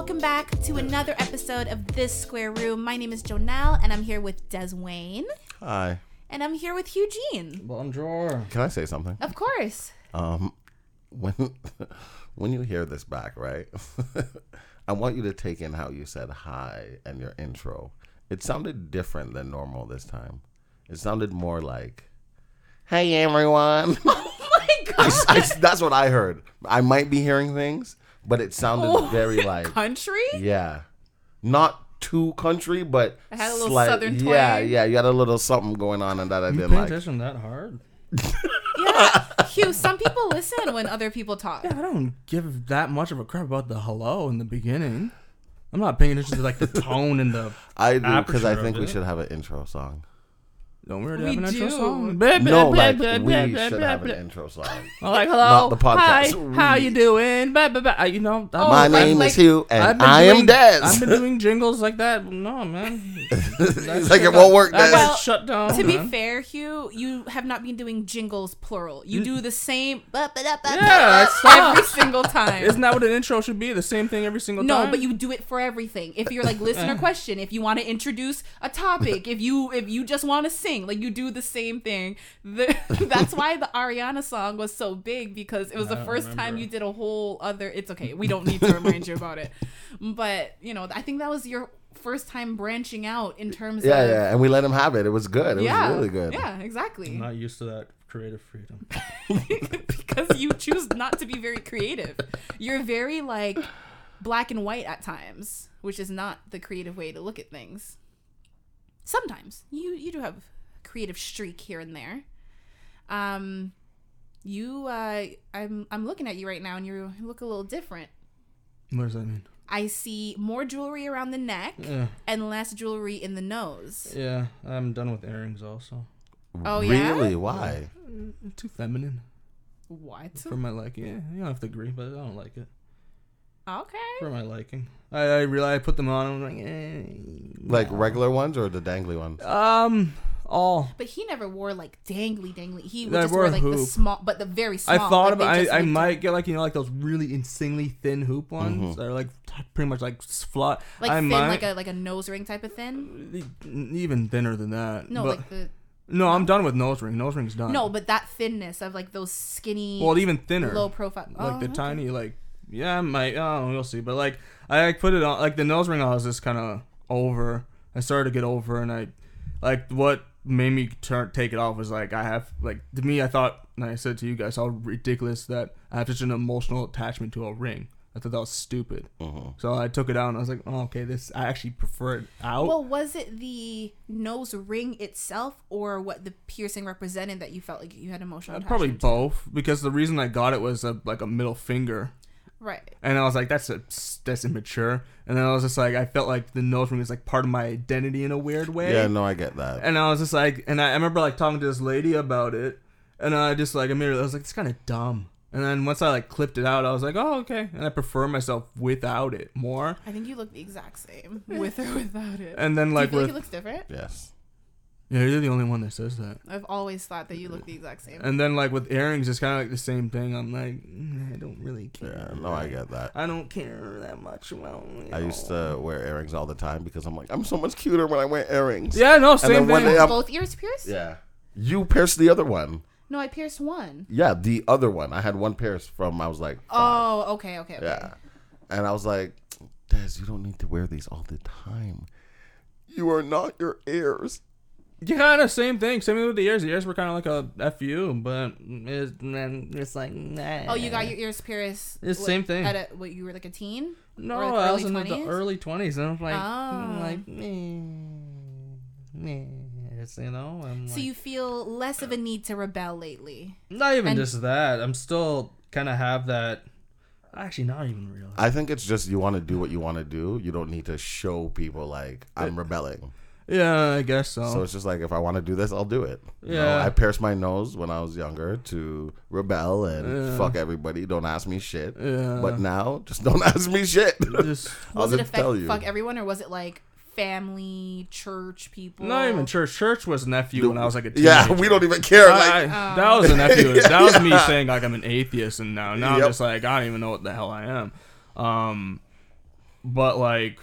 welcome back to another episode of This Square Room. My name is Jonelle, and I'm here with Des Wayne, Hi. and I'm here with Eugene. Bonjour. Can I say something? Of course. Um, when when you hear this back, right? I want you to take in how you said hi and your intro. It sounded different than normal this time. It sounded more like, "Hey everyone." Oh my god. I- I- that's what I heard. I might be hearing things, but it sounded Oh very like, country? yeah, not too country, but It had a little slight- southern Yeah, twang. yeah, yeah, you had a little something going on, and that I You didn't pay like. attention that hard? Yeah. Hugh, some people listen when other people talk. Yeah, I don't give that much of a crap about the hello in the beginning. I'm not paying attention to like the tone and the. I do because I think of we should have an intro song. Don't we already We have an intro do. song? No, like we should have an intro song. I'm like, hello, Not the podcast. hi, how you doing? Blah, blah, blah. Uh, You know, Oh, My like- name like- is Hugh, and I've been I doing, am Des. I've been doing jingles like that. No, man. It's like it won't work, That Des. Well, shut down. To be fair, Hugh, you have not been doing jingles plural. You do the same Yeah, it's every single time. Isn't that what an intro should be? The same thing every single No, time. No, but you do it for everything. If you're like listener question, if you want to introduce a topic, if you if you just want to sing, like you do the same thing. The, that's why the Ariana song was so big because it was the don't first time you did a whole other. It's okay, we don't need to remind you about it. But you know, I think that was your first time branching out in terms Yeah, of yeah, yeah, and we let him have it. It was good. It yeah, was really good. Yeah, exactly. I'm not used to that creative freedom. because you choose not to be very creative. You're very like black and white at times, which is not the creative way to look at things. Sometimes you you do have a creative streak here and there. Um, you uh, I'm I'm looking at you right now, and you look a little different. What does that mean? I see more jewelry around the neck Yeah, and less jewelry in the nose. yeah. I'm done with earrings. Also, Oh, yeah? Really? Why? too feminine What? for my liking. Yeah, you don't have to agree, but I don't like it Okay. for my liking. I I realize I put them on. I'm like, eh, Like no. regular ones or the dangly ones? Um, all. But he never wore like dangly dangly. He would I just wore wear a like the small, but the very small. I thought like, about. I, I looked might get like you know like those really insanely thin hoop ones. Mhm. They're like t- pretty much like s- flat. like I thin, might like a like a nose ring type of thin. even thinner than that. No, but, like the no, I'm done with nose ring. Nose ring's done. no, but that thinness of like those skinny, well, even thinner. low profile, like Oh, the okay. tiny like yeah I might oh we'll see but like i like, put it on like the nose ring i was just kind of over i started to get over and i like what made me turn take it off was like i have like to me i thought and i said to you guys how ridiculous that i have such an emotional attachment to a ring i thought that was stupid Mhm. so i took it out and i was like oh okay this i actually prefer it out Well, was it the nose ring itself, or what the piercing represented that you felt like you had emotional? Uh, probably to? both because the reason i got it was a, like a middle finger Right. and I was like, that's a, that's immature. And then I was just like, I felt like the nose ring is like part of my identity in a weird way. Yeah, no, I get that. And I was just like, and I, I remember like talking to this lady about it, and I just like immediately I was like, it's kind of dumb. And then once I like clipped it out, I was like, oh okay. And I prefer myself without it more. I think you look the exact same with or without it. And then Do you like feel like with looks different? Yes. Yeah, you're the only one that says that. I've always thought that you look the exact same. And then like with earrings, it's kind of like the same thing. I'm like, mm, I don't really care. Yeah, no, I get that. I don't care that much about. you I used to wear earrings all the time because I'm like, I'm so much cuter when I wear earrings. Yeah, no, then same one thing. day I'm- Both ears pierced? Yeah. You pierced the other one. No, I pierced one. Yeah, the other one. I had one pierced from I was like five. Oh, okay, okay, okay. Yeah. And I was like, Des, you don't need to wear these all the time. You are not your ears. Yeah, kind of same thing. Same thing with the ears. The ears were kind of like a fu, but it's, then it's like nah. Oh, you got your ears pierced. It's what, same thing. At a, what you were like a teen? no. or I was early in the 20s? early twenties, and I'm like, I'm Oh. like, meh, meh. It's, you know, I'm So like, you feel less of a need to rebel lately. not even and- just that. I'm still kind of have that. Actually, not even real. I think it's just you want to do what you want to do. You don't need to show people like I'm rebelling. Yeah, I guess so. So it's just like if I want to do this, I'll do it. You know, Yeah. I pierced my nose when I was younger to rebel and Yeah. fuck everybody. Don't ask me shit. yeah, But now, just don't ask me shit. just I'll Was it affect tell you. fuck everyone, or was it like family, church people? not even church. Church was nephew when I was like a teenager. yeah, we don't even care. Like, I- Oh. that was a nephew. That was me saying like I'm an atheist, and now now I'm just like I don't even know what the hell I am. Um, but like,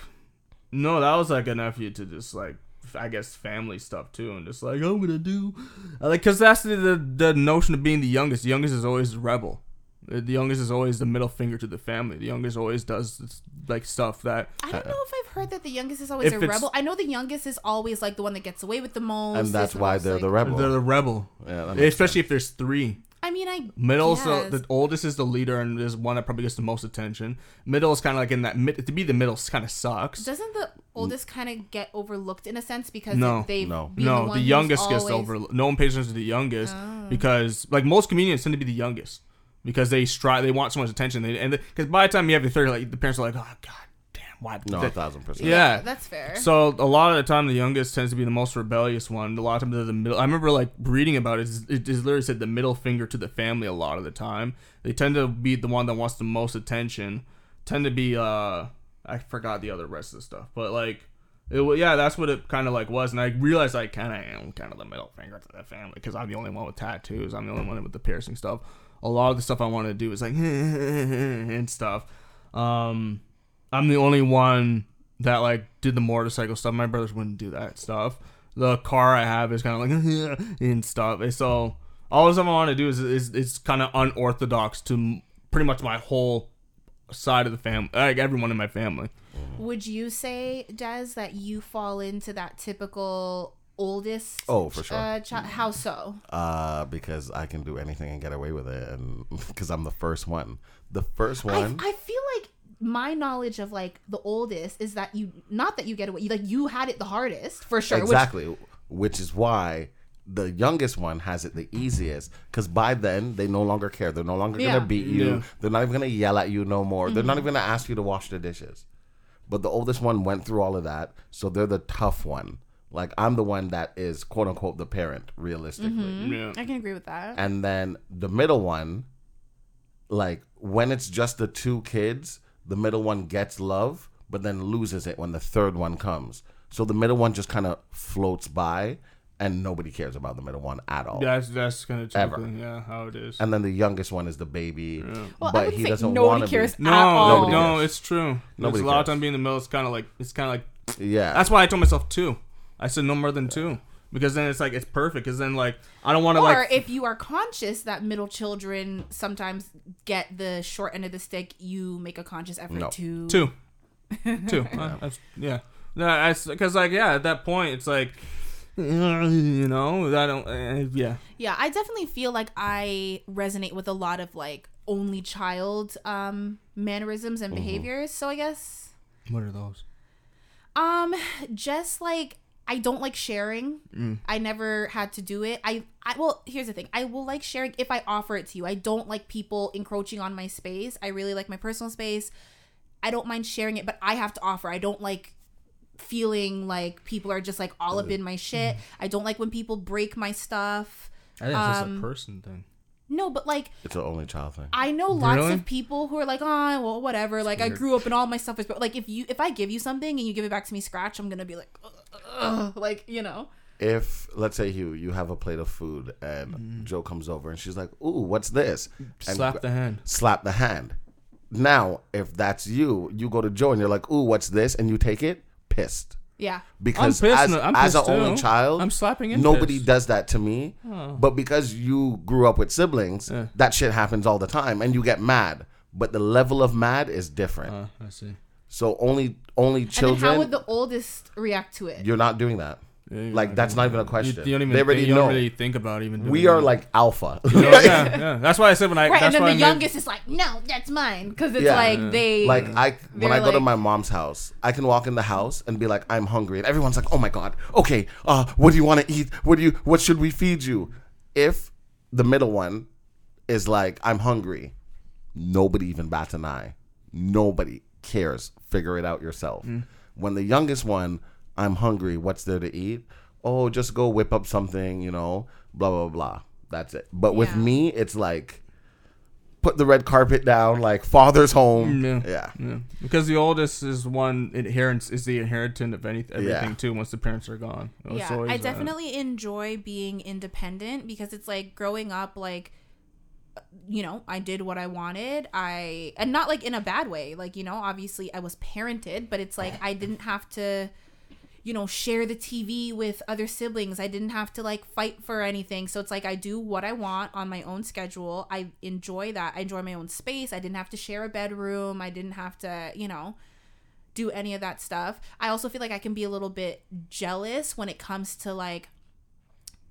no, that was like a nephew to just like, I guess family stuff too, and just like I'm gonna do, uh, like, cause that's the the, the notion of being the youngest. The youngest is always the rebel. The the youngest is always the middle finger to the family. The youngest always does like stuff that I don't uh, know if I've heard that the youngest is always a rebel. I know the youngest is always like the one that gets away with the most. and that's why they're like- the rebel. they're the rebel. Yeah, that makes Especially if there's three. I mean, I Middle's the, guess. the oldest is the leader and is one that probably gets the most attention. Middle is kind of like in that mid to be the middle kind of sucks. Doesn't the oldest kind of get overlooked in a sense because No. they No. no, the youngest gets over. No one pays attention to the youngest Oh. because like most comedians tend to be the youngest because they strive. They want so much attention. They, and because by the time you have your third, like the parents are like, oh god damn, why? No, a thousand percent. Yeah. that's fair. So a lot of the time, the youngest tends to be the most rebellious one. A lot of times, they're the middle. I remember like reading about it. It is literally said the middle finger to the family. A lot of the time, they tend to be the one that wants the most attention. Tend to be uh, I forgot the other rest of the stuff, but like. It, yeah, that's what it kind of like was, and I realized I kind of am kind of the middle finger to the family because I'm the only one with tattoos. I'm the only one with the piercing stuff. A lot of the stuff I want to do is like and stuff. Um, I'm the only one that like did the motorcycle stuff. My brothers wouldn't do that stuff. The car I have is kind of like and stuff. And so all the stuff I want to do is is it's kind of unorthodox to pretty much my whole side of the family, like everyone in my family. Would you say, Des, that you fall into that typical oldest? Oh, for sure. Uh, chi- how so? Uh, because I can do anything and get away with it, and because I'm the first one. The first one. I feel like my knowledge of like the oldest is that you not that you get away like you had it the hardest for sure. Exactly, which is why the youngest one has it the easiest because by then they no longer care. They're no longer Yeah. gonna beat you. Yeah. They're not even gonna yell at you no more. They're not mm-hmm. even gonna ask you to wash the dishes. But the oldest one went through all of that, so they're the tough one. Like I'm the one that is quote unquote the parent, realistically. Mm-hmm. Yeah. I can agree with that. And then the middle one, like when it's just the two kids, the middle one gets love, but then loses it when the third one comes. So the middle one just kind of floats by, and nobody cares about the middle one at all. That's that's kind of Ever. yeah, how it is. And then the youngest one is the baby, well, I but would he say doesn't nobody want to cares be. no, at all. Nobody no, cares. it's true. Nobody There's a lot of time being in the middle. It's kind of like it's kind of like Yeah, That's why I told myself two. I said no more than two because then it's like it's perfect. Because then like I don't want to Or like if you are conscious that middle children sometimes get the short end of the stick, you make a conscious effort No. to two, two. Uh, that's, yeah, no, because like yeah, at that point it's like you know I don't uh, yeah Yeah, I definitely feel like I resonate with a lot of like only child um mannerisms and behaviors. So I guess what are those? um just like I don't like sharing. Mm. I never had to do it. I I well, here's the thing. I will like sharing if I offer it to you. I don't like people encroaching on my space. I really like my personal space. I don't mind sharing it, but I have to offer. I don't like feeling like people are just like all up in my shit. I don't like when people break my stuff. I think it's Um, just a person thing. No, but like it's an only child thing. I know lots Really? of people who are like, oh, well, whatever. Like, I grew up and all my stuff is, but like, if you, if I give you something and you give it back to me scratch, I'm gonna be like, "Ugh, ugh," like, you know, if let's say Hugh, you have a plate of food and Joe comes over and she's like, "Ooh, what's this?" And. Slap the hand. slap the hand. Now, if that's you, you go to Joe and you're like, "Ooh, what's this?" and you take it, pissed. yeah, Because I'm pissed. as, I'm as an pissed only child, I'm slapping and nobody pissed. does that to me. But because you grew up with siblings, Yeah. that shit happens all the time, and you get mad. But the level of mad is different. Uh, I see. so only only and then children, how would the oldest react to it? you're not doing that. Yeah, you're Like not that's not even a question. you don't even they already think, you know. don't really think about even. Doing we are that. like alpha. You know, yeah, yeah. That's why I said when I. right, and then why the I made- youngest is like, no, that's mine, because it's Yeah. like they, Like I when They're I go to my mom's house, I can walk in the house and be like, I'm hungry, and everyone's like, Oh my god, okay, uh, what do you want to eat? What do you what should we feed you? If the middle one is like, I'm hungry, nobody even bats an eye. Nobody cares. Figure it out yourself. Mm. When the youngest one, I'm hungry, what's there to eat? Oh, just go whip up something, you know, blah blah blah. That's it. But with me, it's like put the red carpet down, like father's home. Yeah. yeah. Yeah, because the oldest is one inherent is the inheritant of any everything Yeah. too. Once the parents are gone, yeah, always I that. definitely enjoy being independent because it's like growing up, like you know, I did what I wanted. I and not like in a bad way. Like, you know, obviously I was parented, but it's like I didn't have to you know, share the TV with other siblings. I didn't have to like fight for anything. So it's like I do what I want on my own schedule. I enjoy that. I enjoy my own space. I didn't have to share a bedroom. I didn't have to, you know, do any of that stuff. I also feel like I can be a little bit jealous when it comes to like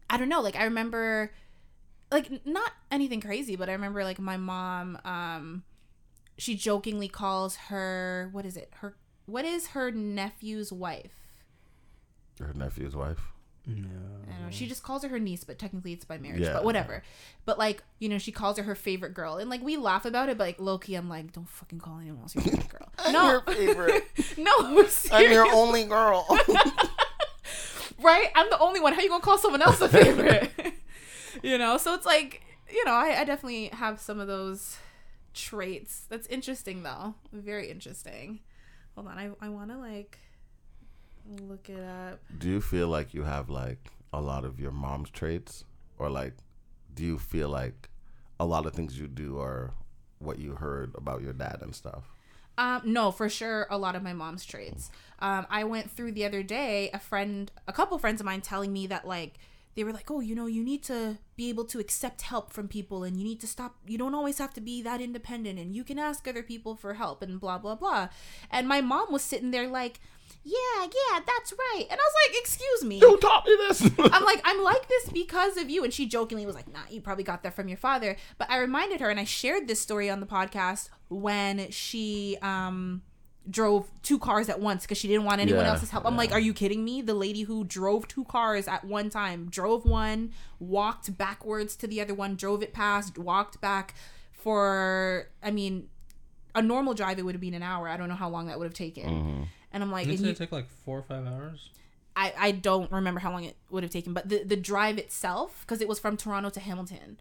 I don't know, like I remember like not anything crazy, but I remember like my mom um she jokingly calls her what is it? Her what is her nephew's wife? Her nephew's wife. I don't know. She just calls her her niece, but technically it's by marriage. Yeah. But whatever. But like, you know, she calls her her favorite girl, and like we laugh about it. But like, Loki, I'm like, don't fucking call anyone else your favorite girl. no, your favorite. no, seriously. I'm your only girl. right? I'm the only one. How you gonna call someone else a favorite? you know, so it's like, you know, I, I definitely have some of those traits. That's interesting though. Very interesting. Hold on, I I want to like look it up. do you feel like you have like a lot of your mom's traits, or like, do you feel like a lot of things you do are what you heard about your dad and stuff? Um, no, for sure, a lot of my mom's traits. Um, I went through the other day, a friend, a couple friends of mine telling me that like they were like, oh, you know, you need to be able to accept help from people, and you need to stop. You don't always have to be that independent, and you can ask other people for help, and blah blah blah. And my mom was sitting there like, yeah, yeah, that's right. And I was like, excuse me. Who taught me this? I'm like, I'm like this because of you. And she jokingly was like, nah, you probably got that from your father. But I reminded her, and I shared this story on the podcast when she um drove two cars at once because she didn't want anyone Yeah, else's help. I'm like, are you kidding me? The lady who drove two cars at one time, drove one, walked backwards to the other one, drove it past, walked back for, I mean, a normal drive, it would have been an hour. I don't know how long that would have taken. Mm-hmm. And I'm like, Didn't it take like four or five hours? I, I don't remember how long it would have taken, but the, the drive itself, because it was from Toronto to Hamilton,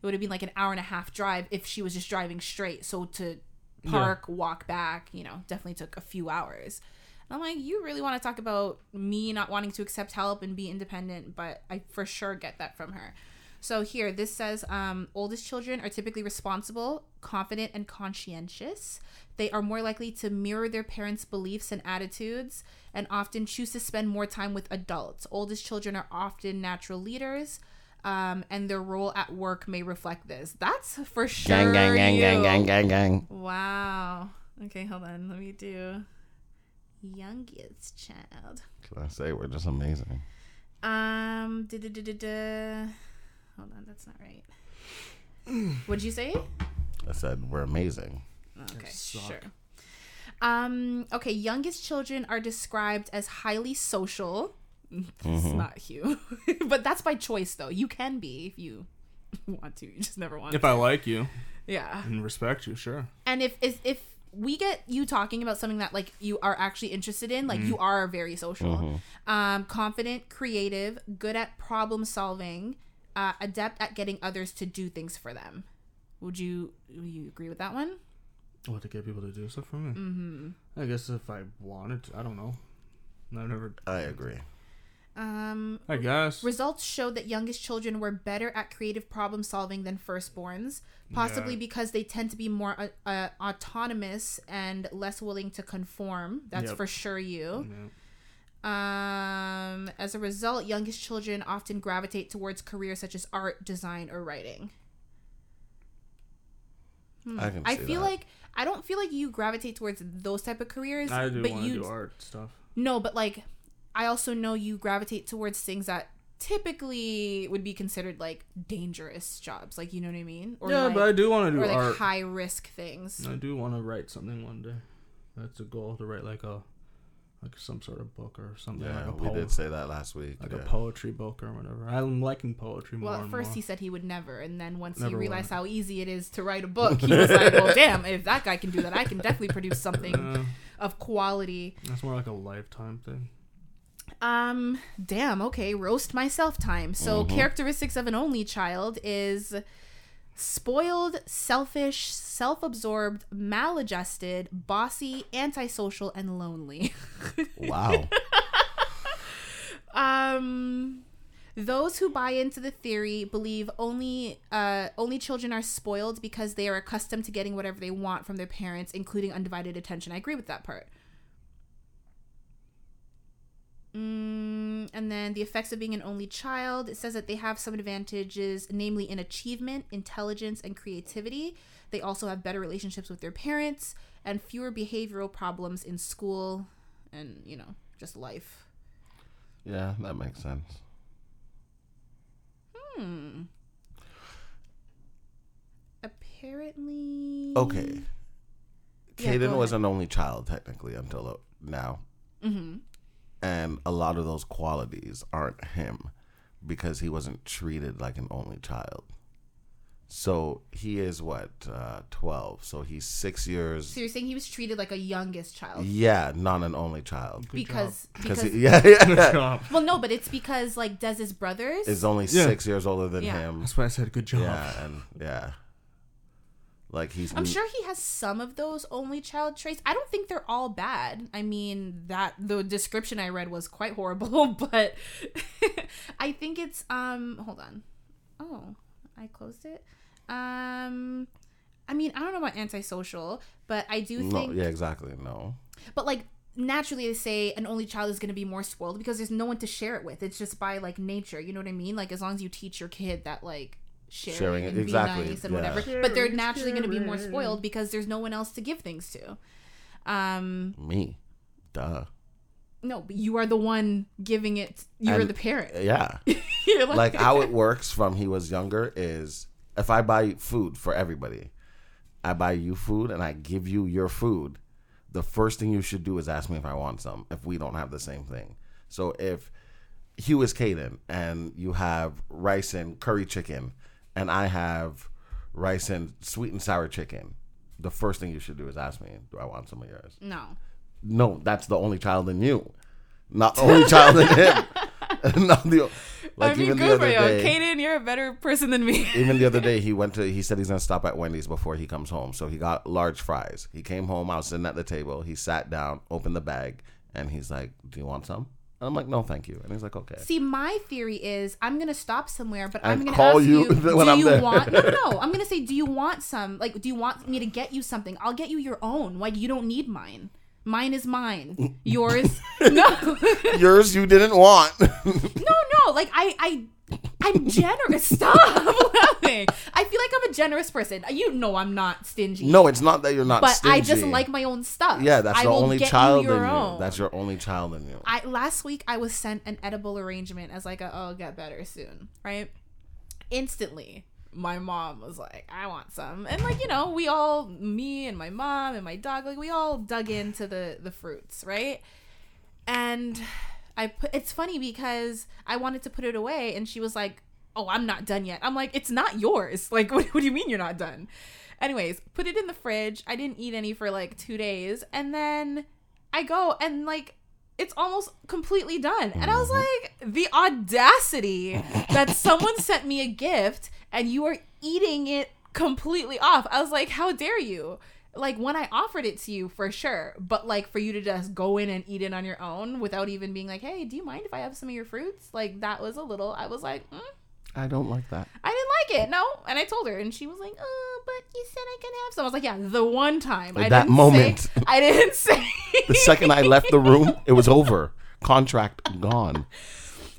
it would have been like an hour and a half drive if she was just driving straight. So to park, walk back, you know, definitely took a few hours. And I'm like, you really want to talk about me not wanting to accept help and be independent, but I for sure get that from her. So here, this says um, oldest children are typically responsible, confident, and conscientious. They are more likely to mirror their parents' beliefs and attitudes, and often choose to spend more time with adults. Oldest children are often natural leaders, um, and their role at work may reflect this. That's for sure. gang, gang, gang, you. gang, gang, gang, gang. Wow. Okay, hold on. Let me do youngest child. Can I say we're just amazing? Um, da, da, da, da, da. hold on, that's not right. What'd you say? I said we're amazing. Okay, sure. Um, okay, youngest children are described as highly social. It's not you. but that's by choice though. You can be if you want to. You just never want If to. I like you yeah. and respect you, sure. And if if if we get you talking about something that like you are actually interested in, like you are very social, um, confident, creative, good at problem solving, uh, adept at getting others to do things for them. Would you would you agree with that one? What to get people to do stuff for me? Mm-hmm. I guess if I wanted, to, I don't know. I've never. I agree. Um, I guess. Results showed that youngest children were better at creative problem solving than firstborns, possibly Yeah. because they tend to be more uh, uh, autonomous and less willing to conform. That's Yep. for sure you. Yeah. Um, as a result, youngest children often gravitate towards careers such as art, design, or writing. I can. Hmm. I see feel that. like I don't feel like you gravitate towards those type of careers. I do but want to you do art stuff. no, but like I also know you gravitate towards things that typically would be considered like dangerous jobs. Like you know what I mean? Or yeah, like, but I do want to do or like art. high risk things. I do want to write something one day. That's a goal to write like a, like some sort of book or something Yeah, like a we did say that last week. like yeah. a poetry book or whatever. I'm liking poetry more Well, at and first more. he said he would never, and then once Never he realized would. how easy it is to write a book, he was like, "Well, damn! If that guy can do that, I can definitely produce something Uh, of quality." that's more like a lifetime thing. Um, damn, okay, roast myself time. So, characteristics of an only child is spoiled, selfish, self absorbed, maladjusted, bossy, antisocial, and lonely. Wow. um, Those who buy into the theory believe only uh, only children are spoiled because they are accustomed to getting whatever they want from their parents, including undivided attention. I agree with that part. Mm, and then the effects of being an only child. It says that they have some advantages, namely in achievement, intelligence, and creativity. They also have better relationships with their parents and fewer behavioral problems in school and, you know, just life. Yeah, that makes sense. Hmm. Apparently. Okay. Yeah, Caden go was an only child technically until now. Mm-hmm. And a lot of those qualities aren't him because he wasn't treated like an only child. So he is what, uh, 12. So he's six years. So you're saying he was treated like a youngest child Yeah, not an only child. because Because because he, yeah, yeah, Good job. well no, but it's because like Des's brothers. is only Yeah. six years older than Yeah. him. That's why I said good job. Yeah, and yeah. Like he's I'm sure he has some of those only child traits. I don't think they're all bad. I mean, that the description I read was quite horrible, but I think it's um hold on. Oh, I closed it. Um I mean, I don't know about antisocial, but I do no, think yeah, exactly. No. but like naturally they say an only child is going to be more spoiled because there's no one to share it with. It's just by like nature, you know what I mean? Like as long as you teach your kid that like sharing, Sharing it, and exactly, be nice and yeah. whatever, but they're naturally going to be more spoiled because there's no one else to give things to. Um Me. Duh. no, but you are the one giving it. You're And- the parent. Yeah. You're like how it works from he was younger is if I buy food for everybody, I buy you food and I give you your food. The first thing you should do is ask me if I want some if we don't have the same thing. So if Hugh is Caden and you have rice and curry chicken and I have rice and sweet and sour chicken, the first thing you should do is ask me, do I want some of yours? no. No, that's the only child in you. Not the only child in him. Not the like I mean, even the good for other you, day Caden. You're a better person than me. even the other day he went to he said he's gonna stop at wendy's before he comes home so he got large fries he came home i was sitting at the table he sat down opened the bag and he's like do you want some and i'm like no thank you and he's like okay See, my theory is I'm gonna stop somewhere, but And I'm gonna call ask you you. when do I'm you there. want? No, no, no. I'm gonna say, do you want some? Like, do you want me to get you something? I'll get you your own. Like, you don't need mine. Mine is mine. Yours, no, yours you didn't want no, no. Like, I, I. I'm generous. Stop laughing. I feel like I'm a generous person. You know I'm not stingy. no it's not that you're not but I just like my own stuff. yeah that's I the only child you in own. you that's your only child in you I last week I was sent an edible arrangement as like a oh get better soon, right? Instantly, my mom was like, I want some. And like, you know, we all me and my mom and my dog, like we all dug into the the fruits, right? And I put it's funny because I wanted to put it away and she was like, "Oh, I'm not done yet." I'm like, "It's not yours." Like, what, what do you mean you're not done? Anyways, put it in the fridge. I didn't eat any for like 2 days and then I go and like it's almost completely done. And I was like, the audacity that someone sent me a gift and you are eating it completely off. I was like, how dare you? Like when I offered it to you for sure, but like for you to just go in and eat it on your own without even being like, "Hey, do you mind if I have some of your fruits?" Like that was a little. I was like, mm, i don't like that I didn't like it. No, and I told her, and she was like, "Oh, but you said I could have some." I was like, "Yeah, the one time." I That didn't moment. Say, I didn't say. the second i left the room it was over contract gone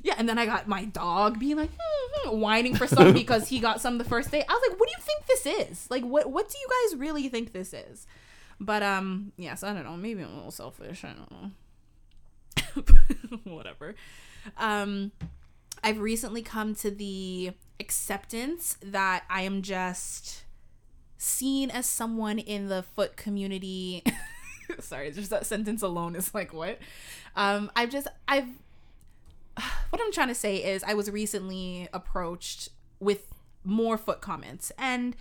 Yeah, and then I got my dog being like hmm, hmm, whining for some because he got some the first day. I was like, "What do you think this is? Like, what what do you guys really think this is?" But um, yes, I don't know. Maybe I'm a little selfish. I don't know. Whatever. Um, I've recently come to the acceptance that I am just seen as someone in the foot community. Sorry, just that sentence alone is like what? Um, I've just I've what I'm trying to say is I was recently approached with more foot comments and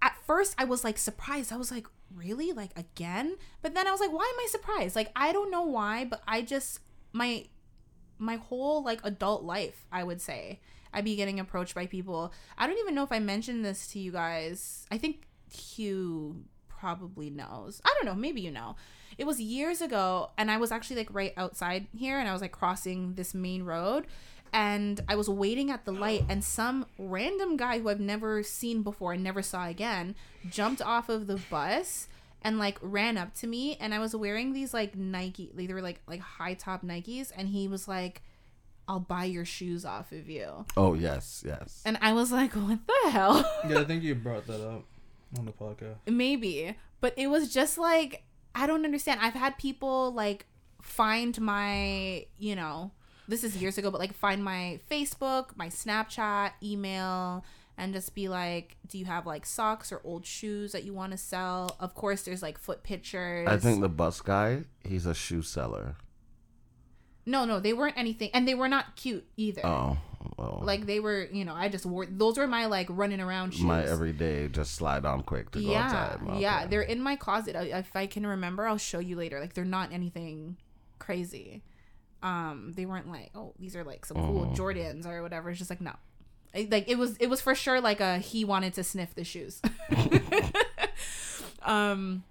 at first I was like surprised. I was like, "Really? Like again?" But then I was like, "Why am I surprised?" Like I don't know why, but I just my my whole like adult life, I would say, I'd be getting approached by people. I don't even know if I mentioned this to you guys. I think Hugh probably knows. I don't know, maybe you know. It was years ago and I was actually like right outside here and I was like crossing this main road and I was waiting at the light, and some random guy who I've never seen before and never saw again jumped off of the bus and like ran up to me, and I was wearing these like Nike, they were like like high top Nikes, and he was like, "I'll buy your shoes off of you," Oh yes, yes. and I was like, "What the hell?" Yeah, I think you brought that up on the podcast. Maybe, but it was just like I don't understand. I've had people like find my, you know, this is years ago, but like find my Facebook, my Snapchat, email, and just be like, "Do you have like socks or old shoes that you want to sell?" Of course, there's like foot pictures. I think the bus guy, he's a shoe seller. no, no, they weren't anything, and they were not cute either. Oh, well. Like they were, you know, I just wore those were my like running around shoes. my everyday just slide on quick to go yeah, outside. yeah, Okay. they're in my closet. If I can remember, I'll show you later. Like they're not anything crazy. Um, they weren't like, oh, these are like some cool Mm-hmm. Jordans or whatever. It's just like no, like it was. It was for sure like a he wanted to sniff the shoes. um,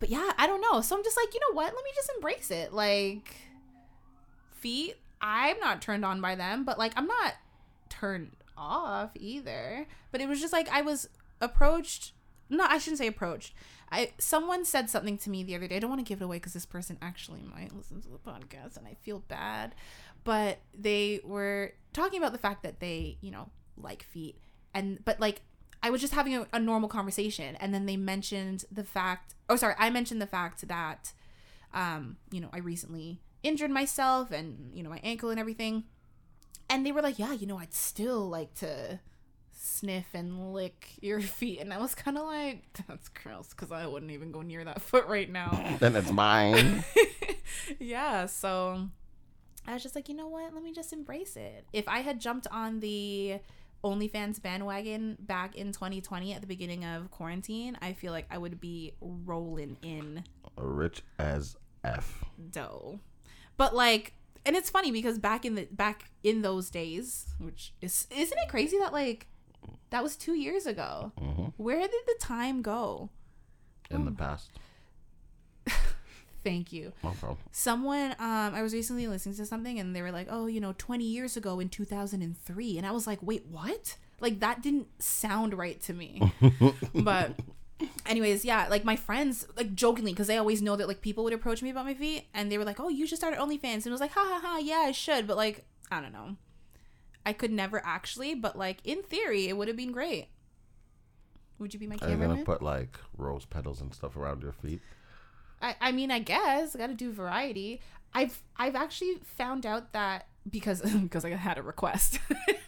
but yeah, I don't know. So I'm just like, you know what? Let me just embrace it. Like feet, I'm not turned on by them, but like I'm not turned off either. But it was just like I was approached. No, I shouldn't say approached. I someone said something to me the other day. I don't want to give it away because this person actually might listen to the podcast, and I feel bad. But they were talking about the fact that they, you know, like feet, and but like I was just having a, a normal conversation, and then they mentioned the fact. Oh, sorry, I mentioned the fact that, um, you know, I recently injured myself, and you know, my ankle and everything, and they were like, "Yeah, you know, I'd still like to." sniff and lick your feet and i was kind of like that's gross because i wouldn't even go near that foot right now then it's mine. yeah so i was just like you know what? Let me just embrace it. If i had jumped on the onlyfans bandwagon back in 2020 at the beginning of quarantine i feel like i would be rolling in. Rich as f. dough. But like and it's funny because back in the back in those days which is isn't it crazy that like that was two years ago? Hmm where did the time go? In the past, thank you. No problem. someone um i was recently listening to something and they were like oh you know 20 years ago in 2003 and i was like wait what? Like that didn't sound right to me. But anyways yeah like my friends like jokingly because they always know that like people would approach me about my feet and they were like oh you should start onlyfans. And it was like ha ha ha yeah i should. But like i don't know. I could never actually but like in theory it would have been great. Would you be my cameraman? Are you gonna put like rose petals and stuff around your feet? I, I mean, I guess I got to do variety. I've I've actually found out that because because I had a request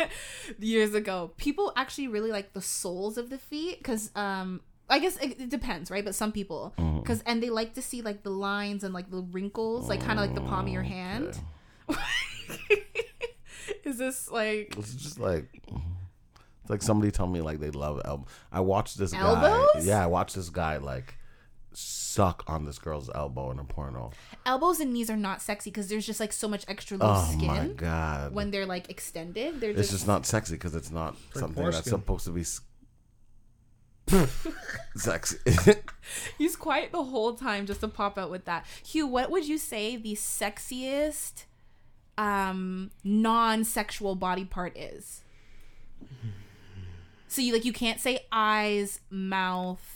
years ago, people actually really like the soles of the feet because um I guess it, it depends, right? But some people Mm-hmm. because and they like to see like the lines and like the wrinkles, like kind of like the palm of your hand. Is this like It's just like it's like somebody told me like they love elbow. I watched this guy. Yeah, I watched this guy like suck on this girl's elbow in a porno. elbows and knees are not sexy because there's just like so much extra loose Oh skin my god! when they're like extended. They're it's just, just not sexy because it's not like something that's foreskin. supposed to be s- sexy. He's quiet the whole time just to pop out with that. Hugh, what would you say the sexiest um non-sexual body part is? So you like you can't say eyes, mouth,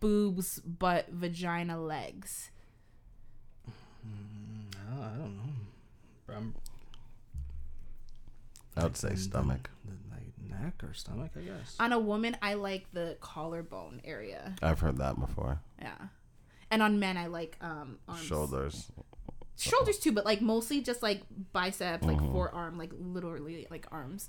boobs, butt, vagina, legs. No, I don't know. I'm, I would say stomach. like neck or stomach, I guess. On a woman, I like the collarbone area. I've heard that before. Yeah. And on men, I like um arms. Shoulders. shoulders too, but like mostly just like biceps, like forearm, like literally like arms.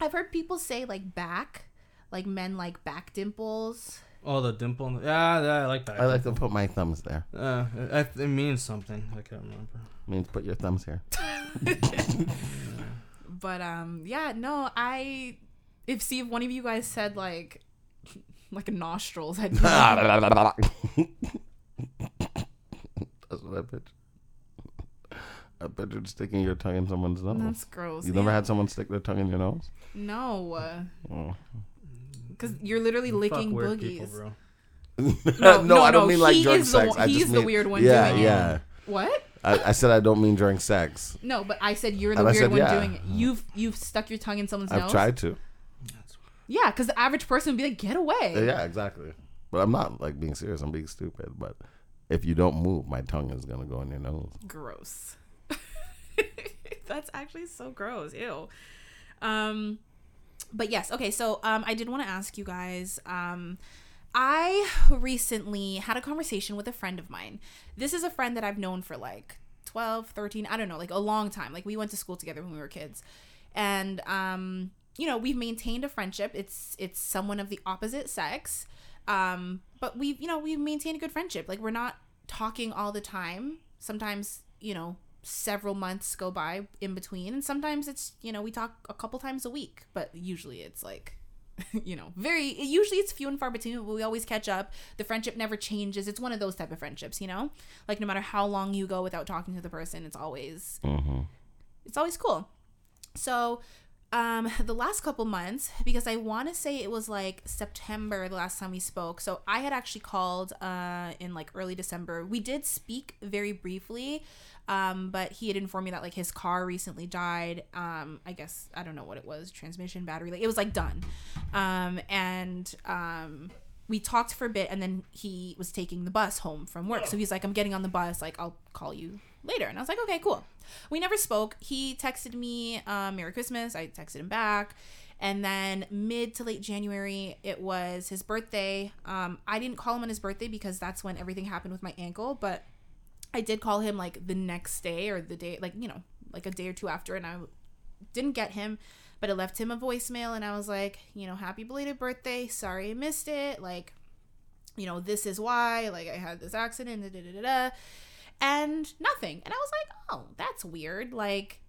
I've heard people say like back, like men like back dimples. Oh, the dimple. the- Yeah, yeah, I like that. I like to put my thumbs there. Uh, it, it means something. I can't remember. It means put your thumbs here. But um, yeah, no, I if see if one of you guys said like like nostrils, I'd be like, That's what I picture. I pictured sticking your tongue in someone's nose. that's gross. You never had someone stick their tongue in your nose? no, Oh. Because you're literally licking Fuck weird boogies. people, bro. No, no, no, I don't no, mean like he drug is sex. one- I he's just the weird one Yeah, doing it. yeah. What? I, I said I don't mean during sex. No, but I said you're the And weird said, one yeah. doing it. You've you've stuck your tongue in someone's mouth. I've nose. tried to. Yeah, because the average person would be like, "Get away." Yeah, exactly. But I'm not like being serious. I'm being stupid. But if you don't move, my tongue is gonna go in your nose. gross. That's actually so gross. Ew. Um, but yes, okay. So um, I did want to ask you guys. Um, I recently had a conversation with a friend of mine. This is a friend that I've known for like 12, 13, I don't know, like a long time. Like we went to school together when we were kids. And um, you know, we've maintained a friendship. It's it's someone of the opposite sex. Um, but we've, you know, we've maintained a good friendship. Like we're not talking all the time. Sometimes, you know, several months go by in between and sometimes it's, you know, we talk a couple times a week, but usually it's like you know, very usually it's few and far between, but we always catch up. The friendship never changes. It's one of those type of friendships, you know? Like no matter how long you go without talking to the person, it's always Mm-hmm. it's always cool. So, um, the last couple months, because I want to say it was like September the last time we spoke. So I had actually called uh, in like early December. We did speak very briefly, um, but he had informed me that like his car recently died. Um, I guess I don't know what it was, transmission, battery. Like it was like done, um, and um, we talked for a bit, and then he was taking the bus home from work. So he's like, "I'm getting on the bus. Like I'll call you later." And I was like, "Okay, cool." We never spoke. He texted me uh, Merry Christmas. I texted him back. And then mid to late January, it was his birthday. Um, I didn't call him on his birthday because that's when everything happened with my ankle. But I did call him like the next day or the day, like, you know, like a day or two after. And I didn't get him, but I left him a voicemail. And I was like, you know, happy belated birthday. Sorry I missed it. Like, you know, this is why. Like, I had this accident. Da, da, da, and nothing. And I was like, oh, that's weird. Like,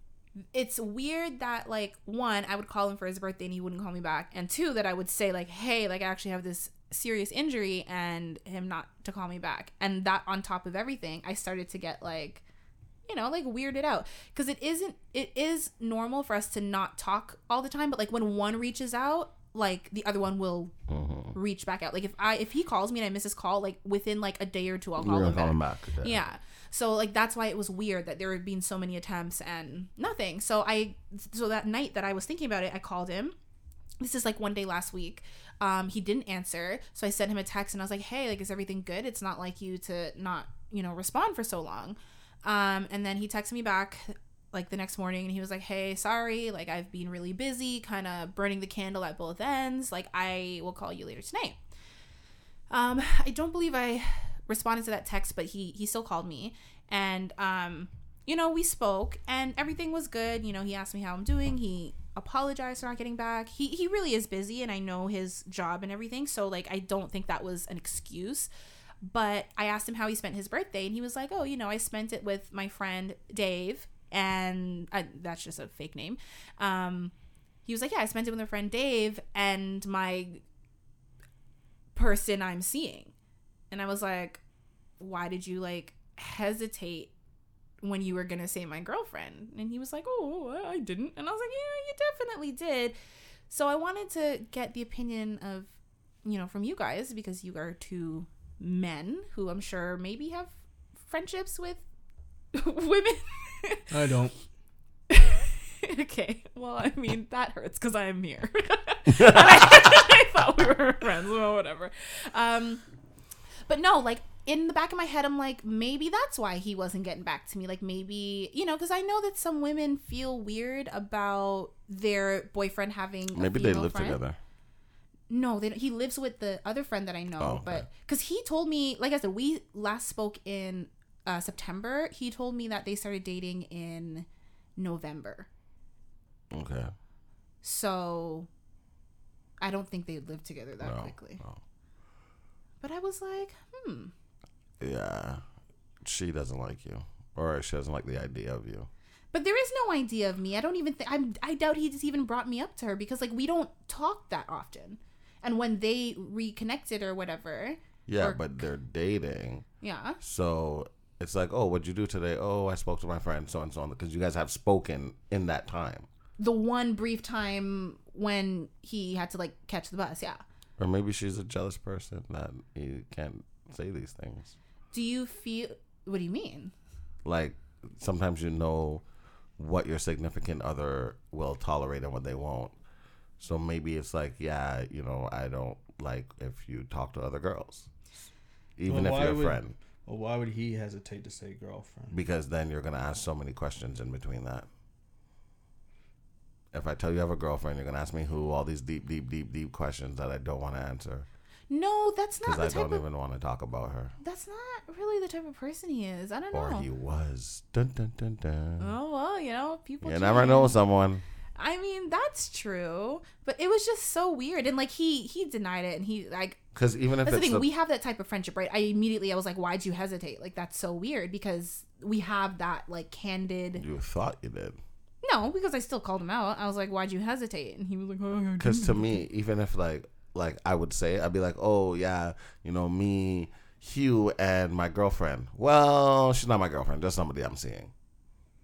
it's weird that like one, I would call him for his birthday and he wouldn't call me back, and two, that I would say like, hey, like I actually have this serious injury and him not to call me back. And that on top of everything, I started to get like you know, like weirded out because it isn't it is normal for us to not talk all the time, but like when one reaches out, like the other one will Mm-hmm. reach back out. Like if I if he calls me and I miss his call, like within like a day or two, I'll call him call back. him back. Yeah. So like that's why it was weird that there had been so many attempts and nothing. So I so that night that I was thinking about it, I called him. This is like one day last week. Um, he didn't answer, so I sent him a text and I was like, "Hey, like, is everything good? It's not like you to not, you know, respond for so long." Um, and then he texted me back like the next morning and he was like, "Hey, sorry, like I've been really busy, kind of burning the candle at both ends. Like I will call you later tonight." Um, I don't believe I responded to that text, but he he still called me and um, you know, we spoke and everything was good. You know, he asked me how I'm doing. He apologized for not getting back. He he really is busy and I know his job and everything, so like I don't think that was an excuse. But I asked him how he spent his birthday and he was like, "Oh, you know, I spent it with my friend Dave." And I, that's just a fake name. Um, he was like, "Yeah, I spent it with my friend Dave and my person I'm seeing." And I was like, "Why did you like hesitate when you were going to say my girlfriend?" And he was like, "Oh, I didn't." And I was like, "Yeah, you definitely did." So I wanted to get the opinion of, you know, from you guys because you are two men who I'm sure maybe have friendships with women. I don't. okay. Well, I mean, that hurts because I'm here. I, I thought we were friends. Well, whatever. Um, but no, like in the back of my head, I'm like, maybe that's why he wasn't getting back to me. Like maybe you know, because I know that some women feel weird about their boyfriend having. A Maybe they live friend. together. No, they don't, he lives with the other friend that I know, Oh, okay. but because he told me, like I said, we last spoke in uh, September. He told me that they started dating in November. Okay. So I don't think they lived together that No, quickly. no. But I was like, hmm. Yeah. She doesn't like you, or she doesn't like the idea of you. But there is no idea of me. I don't even think I'm. I doubt he just even brought me up to her because like we don't talk that often. And when they reconnected or whatever, Yeah, Or- but they're dating, yeah, so it's like, oh, what'd you do today? Oh, I spoke to my friend, so and so on, because you guys have spoken in that time, the one brief time when he had to like catch the bus, yeah. or maybe she's a jealous person that he can't say these things. Do you feel? What do you mean? Like sometimes you know what your significant other will tolerate and what they won't. So maybe it's like, yeah, you know, I don't like if you talk to other girls, even Well, if you're a would- friend, Well, why would he hesitate to say girlfriend? because then you're gonna ask so many questions in between that. If I tell you I have a girlfriend, you're gonna ask me who, all these deep, deep, deep, deep questions that I don't want to answer No, that's not because I don't of. even want to talk about her. That's not really the type of person he is. I don't Or know. Or he was. Dun dun dun dun. Oh well, you know, people. you never know someone. I mean, that's true, but it was just so weird, and like he he denied it, and he like Because even if that's the thing. a- we have that type of friendship, right? I immediately I was like, why'd you hesitate? Like that's so weird because we have that like candid. you thought you did. No, because I still called him out. I was like, why'd you hesitate? And he was like, oh, Because to me, even if like like I would say, I'd be like, oh yeah, you know me, Hugh, and my girlfriend. Well, she's not my girlfriend, just somebody I'm seeing.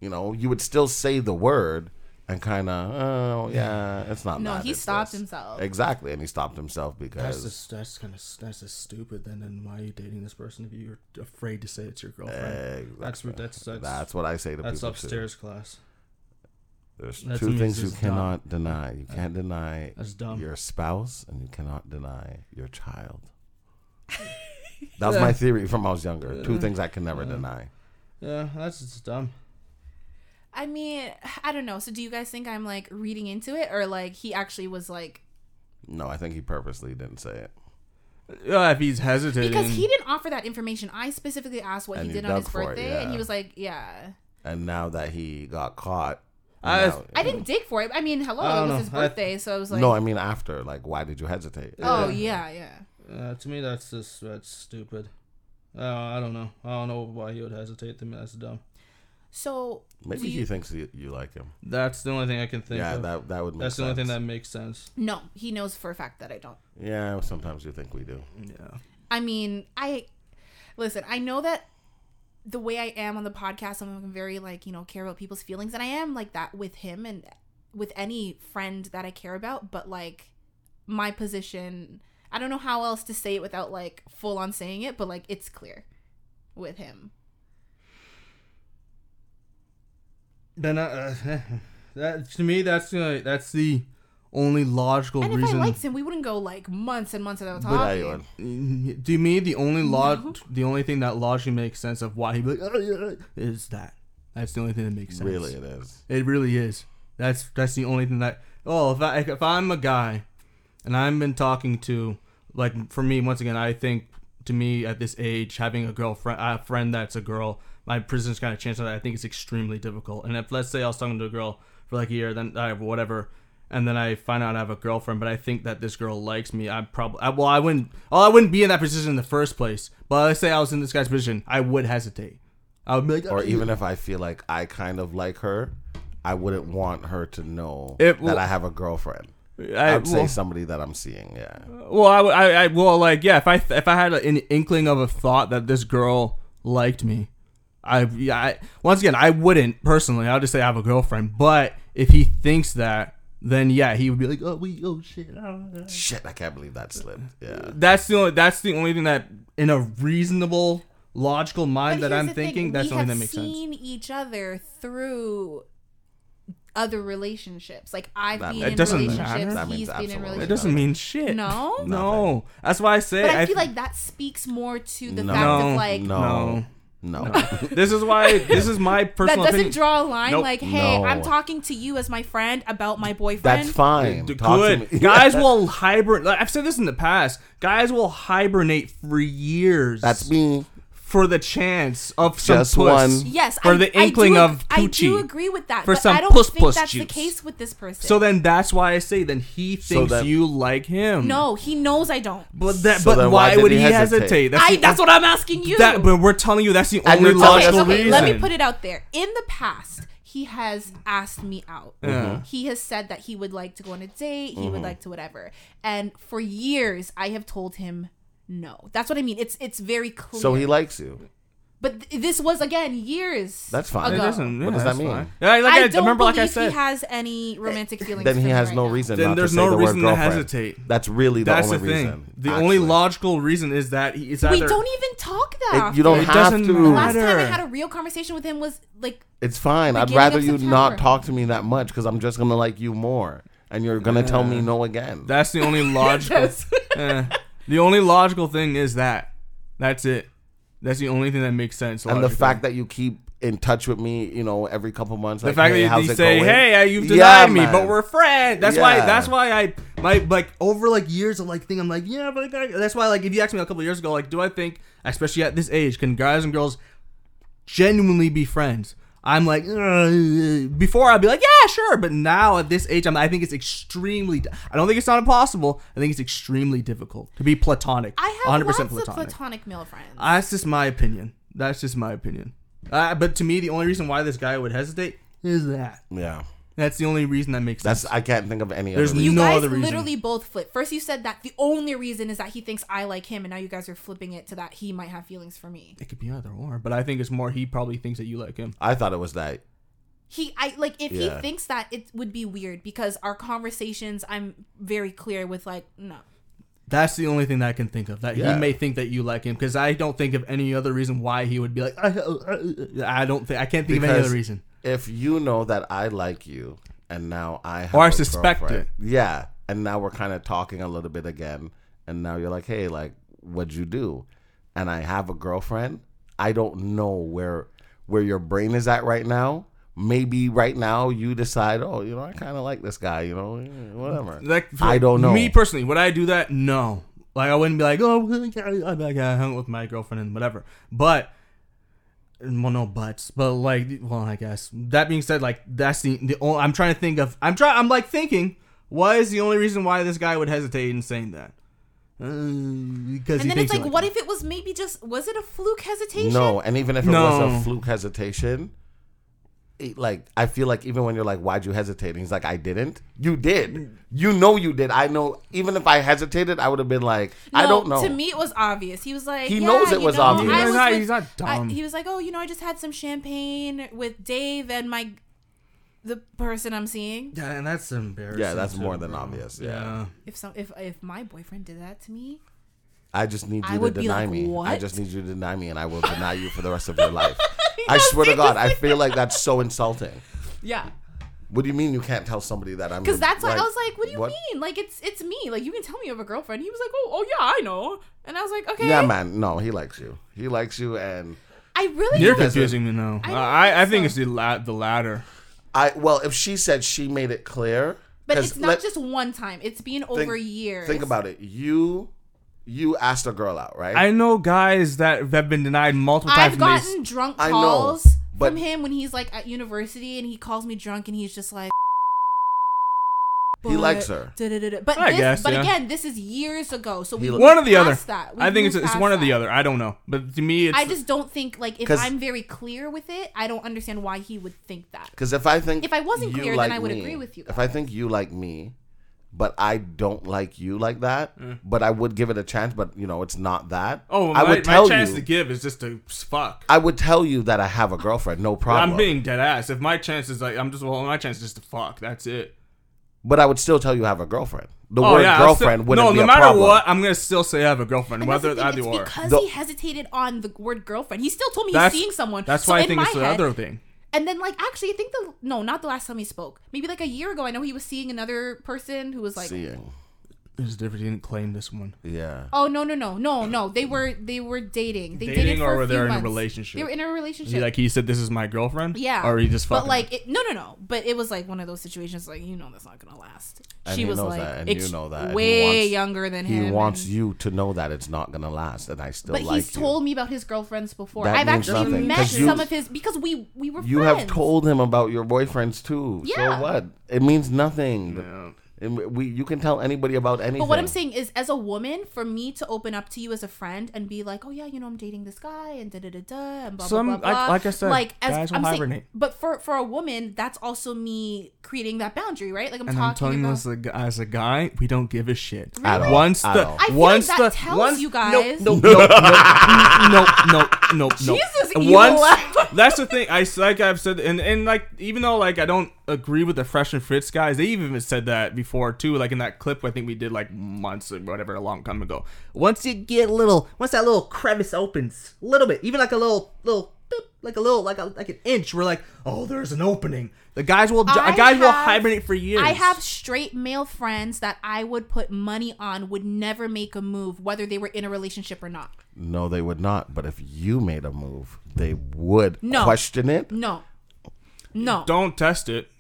You know, you would still say the word and kind of, oh yeah, it's not. No, that, he it's stopped this." himself. Exactly, and he stopped himself That's because just that's kind of that's just stupid. Then then why are you dating this person if you're afraid to say it's your girlfriend? Exactly. That's what- that's- that's- that's what I say to that's people upstairs class. Too. There's That two things you just dumb. cannot deny. You can't deny That's dumb. your spouse, and you cannot deny your child. That was my theory from when I was younger. Two things I can never deny. Yeah, that's just dumb. I mean, I don't know. So do you guys think I'm like reading into it, or like he actually was like No, I think he purposely didn't say it. Yeah, if he's hesitating, because he didn't offer that information. I specifically asked what And he did on his dug for it, birthday, and he was like, "Yeah." And now that he got caught, I- now- I didn't dig for it. I mean, hello, I it was know. his I- birthday, so I was like, no, I mean after. Like, why did you hesitate? "Oh yeah, yeah." uh, to me that's just that's stupid. Uh, I don't know. I don't know why he would hesitate. To me, that's dumb. So Maybe do he thinks you, you like him. That's the only thing I can think yeah, of. that that would make that's the only thing that makes sense. no, he knows for a fact that I don't. Yeah, sometimes you think we do. Yeah. I mean, I listen. I know that the way I am on the podcast, I'm very like you know care about people's feelings, and I am like that with him and with any friend that I care about. But like my position, I don't know how else to say it without like full on saying it, but like it's clear with him. Then uh, that to me that's uh, that's the only logical And if reason. I liked him, we wouldn't go like months and months without But I talking. Mm, to me, the only log, No. the only thing that logically makes sense of why he'd be like, oh, yeah, is that. That's the only thing that makes sense. Really, it is. It really is. That's that's the only thing that. Oh, if I if I'm a guy, and I've been talking to, like for me once again, I think to me at this age having a girlfriend, a friend that's a girl, my percentage kind of chance of that I think it's extremely difficult. And if let's say I was talking to a girl for like a year, then I have whatever. And then I find out I have a girlfriend, but I think that this girl likes me. I probably, I, well, I wouldn't, oh, I wouldn't be in that position in the first place. But let's say I was in this guy's position, I would hesitate. I would be like, Or even if I feel like I kind of like her, I wouldn't want her to know It that I have a girlfriend. I, I'd say well- somebody that I'm seeing. Yeah. Well, I, would- I, I, well, like, yeah. If I, if I had an inkling of a thought that this girl liked me, I, yeah, I, once again, I wouldn't personally. I'll just say I have a girlfriend. But if he thinks that, then yeah, he would be like, oh, we, oh shit. oh, uh." Shit, I can't believe that slipped. Yeah. That's the only, that's the only thing that, in a reasonable, logical mind But that I'm the thing, thinking, that's we the only thing have that makes sense. seen each other through other relationships. Like I've That been means- in It doesn't relationships. matter. That He's means been in absolutely relationships. It doesn't mean shit. No, No, that's why I say. but I, I feel th- like that speaks more to the No. fact No, of like No. No. this is why. This is my personal that personal doesn't opinion. draw a line. Nope. Like, hey, No. I'm talking to you as my friend about my boyfriend. That's fine. D- Good. Guys will hibernate. Like, I've said this in the past. Guys will hibernate for years. That's me. For the chance of some Just puss. one. Yes, For I, the I inkling do, of I do coochie. agree with that, For but some I don't puss think puss that's juice. the case with this person. So then that's why I say then he thinks then- you like him. no, he knows I don't. but that. So but then why, why did would he he hesitate? hesitate? That's, I, the- that's what I'm asking you. That, but we're telling you that's the And only you're okay, us logical okay, reason. let me put it out there. In the past, he has asked me out. Yeah. He has said that he would like to go on a date, he Mm-hmm. would like to whatever. And for years I have told him no. That's what I mean. It's it's very clear. So he likes you. But th- this was again years. That's fine. It Ago. doesn't. What yeah, does that that's mean? fine. Yeah, like I I, don't remember, like believe I said, he has any romantic feelings. Then for he me has right no now. reason. Then not there's to say no the reason word to girlfriend. hesitate. That's really the that's only the thing. reason. The actually. only logical reason is that he, it's either We don't even talk that. It- often. you don't It have doesn't to. The last time I had a real conversation with him was like It's fine. I'd Beginning rather of you September. not talk to me that much because I'm just gonna like you more, and you're gonna tell me no again. That's the only logical. Yes. Eh. The only logical thing is that. That's it. That's the only thing that makes sense. and the fact that you keep in touch with me, you know, every couple months. the like, fact hey, that you, say, going? "Hey, you've Yeah, denied me, but we're friends." That's why. That's why I my like over like years of like think I'm like yeah, but I- that's why like if you asked me a couple years ago, like do I think, especially at this age, can guys and girls genuinely be friends? I'm like before I'd be like yeah, sure, but now at this age, I'm I think it's extremely. I don't think it's not impossible. I think it's extremely difficult to be platonic. I have 100% lots of platonic. platonic male friends. That's just my opinion. That's just my opinion. Uh, but to me, the only reason why this guy would hesitate is that. Yeah, That's the only reason that makes that's. sense. I can't think of any. There's other you reason. no guys other reason. literally both flip. First, you said that the only reason is that he thinks I like him, and now you guys are flipping it to that he might have feelings for me. It could be either or, but I think it's more he probably thinks that you like him. I thought it was that. He, I like if Yeah. he thinks that it would be weird because our conversations, I'm very clear with like no. That's the only thing that I can think of. That Yeah. he may think that you like him because I don't think of any other reason why he would be like. I, I don't think I can't think of any Because- other reason. If you know that I like you, and now I have Or I suspect girlfriend- it. Yeah, and now we're kind of talking a little bit again, and now you're like, hey, like, what'd you do? And I have a girlfriend. I don't know where where your brain is at right now. Maybe right now you decide, oh, you know, I kind of like this guy. You know, eh, whatever. Like I don't know. Me personally, would I do that? No. Like I wouldn't be like, oh, I hung with my girlfriend and whatever. But well, no buts. But like, well, I guess that being said, like that's the the only. I'm trying to think of. I'm trying. I'm like thinking. What is the only reason why this guy would hesitate in saying that? Uh, because And he then it's like, like what if it was maybe just was it a fluke hesitation? No, and even if it No. was a fluke hesitation, it, like I feel like even when you're like, "Why'd you hesitate?" And he's like, "I didn't." You did. You know you did. I know. Even if I hesitated, I would have been like, "I don't know." To me, it was obvious. He was like, He yeah, knows it was know, obvious. I He's not- with- he's not I- dumb. he was like, oh, you know, I just had some champagne with Dave and my the person I'm seeing. Yeah, and that's embarrassing. Yeah, that's more than bro. obvious, yeah. If some if if my boyfriend did that to me, I just need I you to would be deny like, me. I "What?" just need you to deny me, and I will deny you for the rest of your life. I swear to God, I feel like that's so insulting. yeah, What do you mean you can't tell somebody that I'm? because that's why I was like, what do you mean? Like it's it's me. Like you can tell me you have a girlfriend. He was like, oh oh yeah, I know. And I was like, okay. Yeah, man. No, he likes you. He likes you, and I really You're don't- confusing me now. I I don't I, I think think it's the la- the latter. I. Well, if she said she made it clear, But 'cause it's not let- just one time. It's been over years. Think about it. You, you asked a girl out, right? I know guys that have been denied multiple times. I've and they s- gotten drunk I know, calls but- from him when he's like at university and he calls me drunk and he's just like He "But- likes her. da-da-da-da." But I this, guess, but yeah. again, this is years ago, so we He- moved one or the other. past That. We I think it's moved it's past one or the that. other. I don't know, but to me, it's I just don't think like if 'Cause- I'm very clear with it, I don't understand why he would think that. Because if I think If I wasn't you clear, then I would me- agree with you If I think you like me, but I don't like you like that, mm. but I would give it a chance. But you know, it's not that. oh, I my, would tell my chance you. to give is just to fuck. I would tell you that I have a girlfriend, no problem. I'm being dead ass. If my chance is like I'm just well, my chance is just to fuck. That's it. but I would still tell you I have a girlfriend. The Oh word yeah, girlfriend still- wouldn't no, be no a matter problem. what, I'm gonna still say I have a girlfriend, And whether the thing, either it's or. because The- he hesitated on the word girlfriend. He still told me he's seeing someone. That's So why I in think my it's the head- other thing. And then, like, actually, I think the no, not the last time he spoke. Maybe like a year ago. I know he was seeing another person who was like, Seeing, There's a difference. He didn't claim this one. yeah. "Oh no, no, no, no, no." They were they were dating. They Dating dated for or a were they few in a months. relationship? They were in a relationship. He, like he said, this is my girlfriend. yeah, Or he just fucking. But like, it, no, no, no. But it was like one of those situations. Like you know, that's not gonna last. And she he was knows like that, and you ex- know that, and he way wants- younger than him. He him. wants and- you to know that it's not gonna last, and I still But like he's you. told me about his girlfriends before. That I've means actually nothing, met 'cause you- some of his because we we were You friends. have told him about your boyfriends too. Yeah. So what? It means nothing. Yeah. And we you can tell anybody about anything. But what I'm saying is, as a woman, for me to open up to you as a friend and be like, "Oh yeah, you know, I'm dating this guy," and da da da da, and blah Some- blah blah like- blah. like I said, like as guys will I'm saying, hibernate. but for for a woman, that's also me creating that boundary, right? Like I'm And I'm talking telling you, about. as a, gu- as a guy, we don't give a shit. At all. Once At the all. I feel once like the that tells once, you no, guys- no, no, no, no, no, no, no. Jesus, you Once laugh. that's the thing. I like I've said, and and like even though like I don't agree with the Fresh and Fit guys, they even said that before too. Like in that clip, I think we did like months or whatever, a long time ago. Once you get a little, once that little crevice opens, a little bit, even like a little little. Like a little, like a like an inch. We're like, oh, there's an opening. The guys will, I guys will hibernate for years. I have straight male friends that I would put money on would never make a move, whether they were in a relationship or not. no, they would not. But if you made a move, they would No. question it. No, no, Don't test it.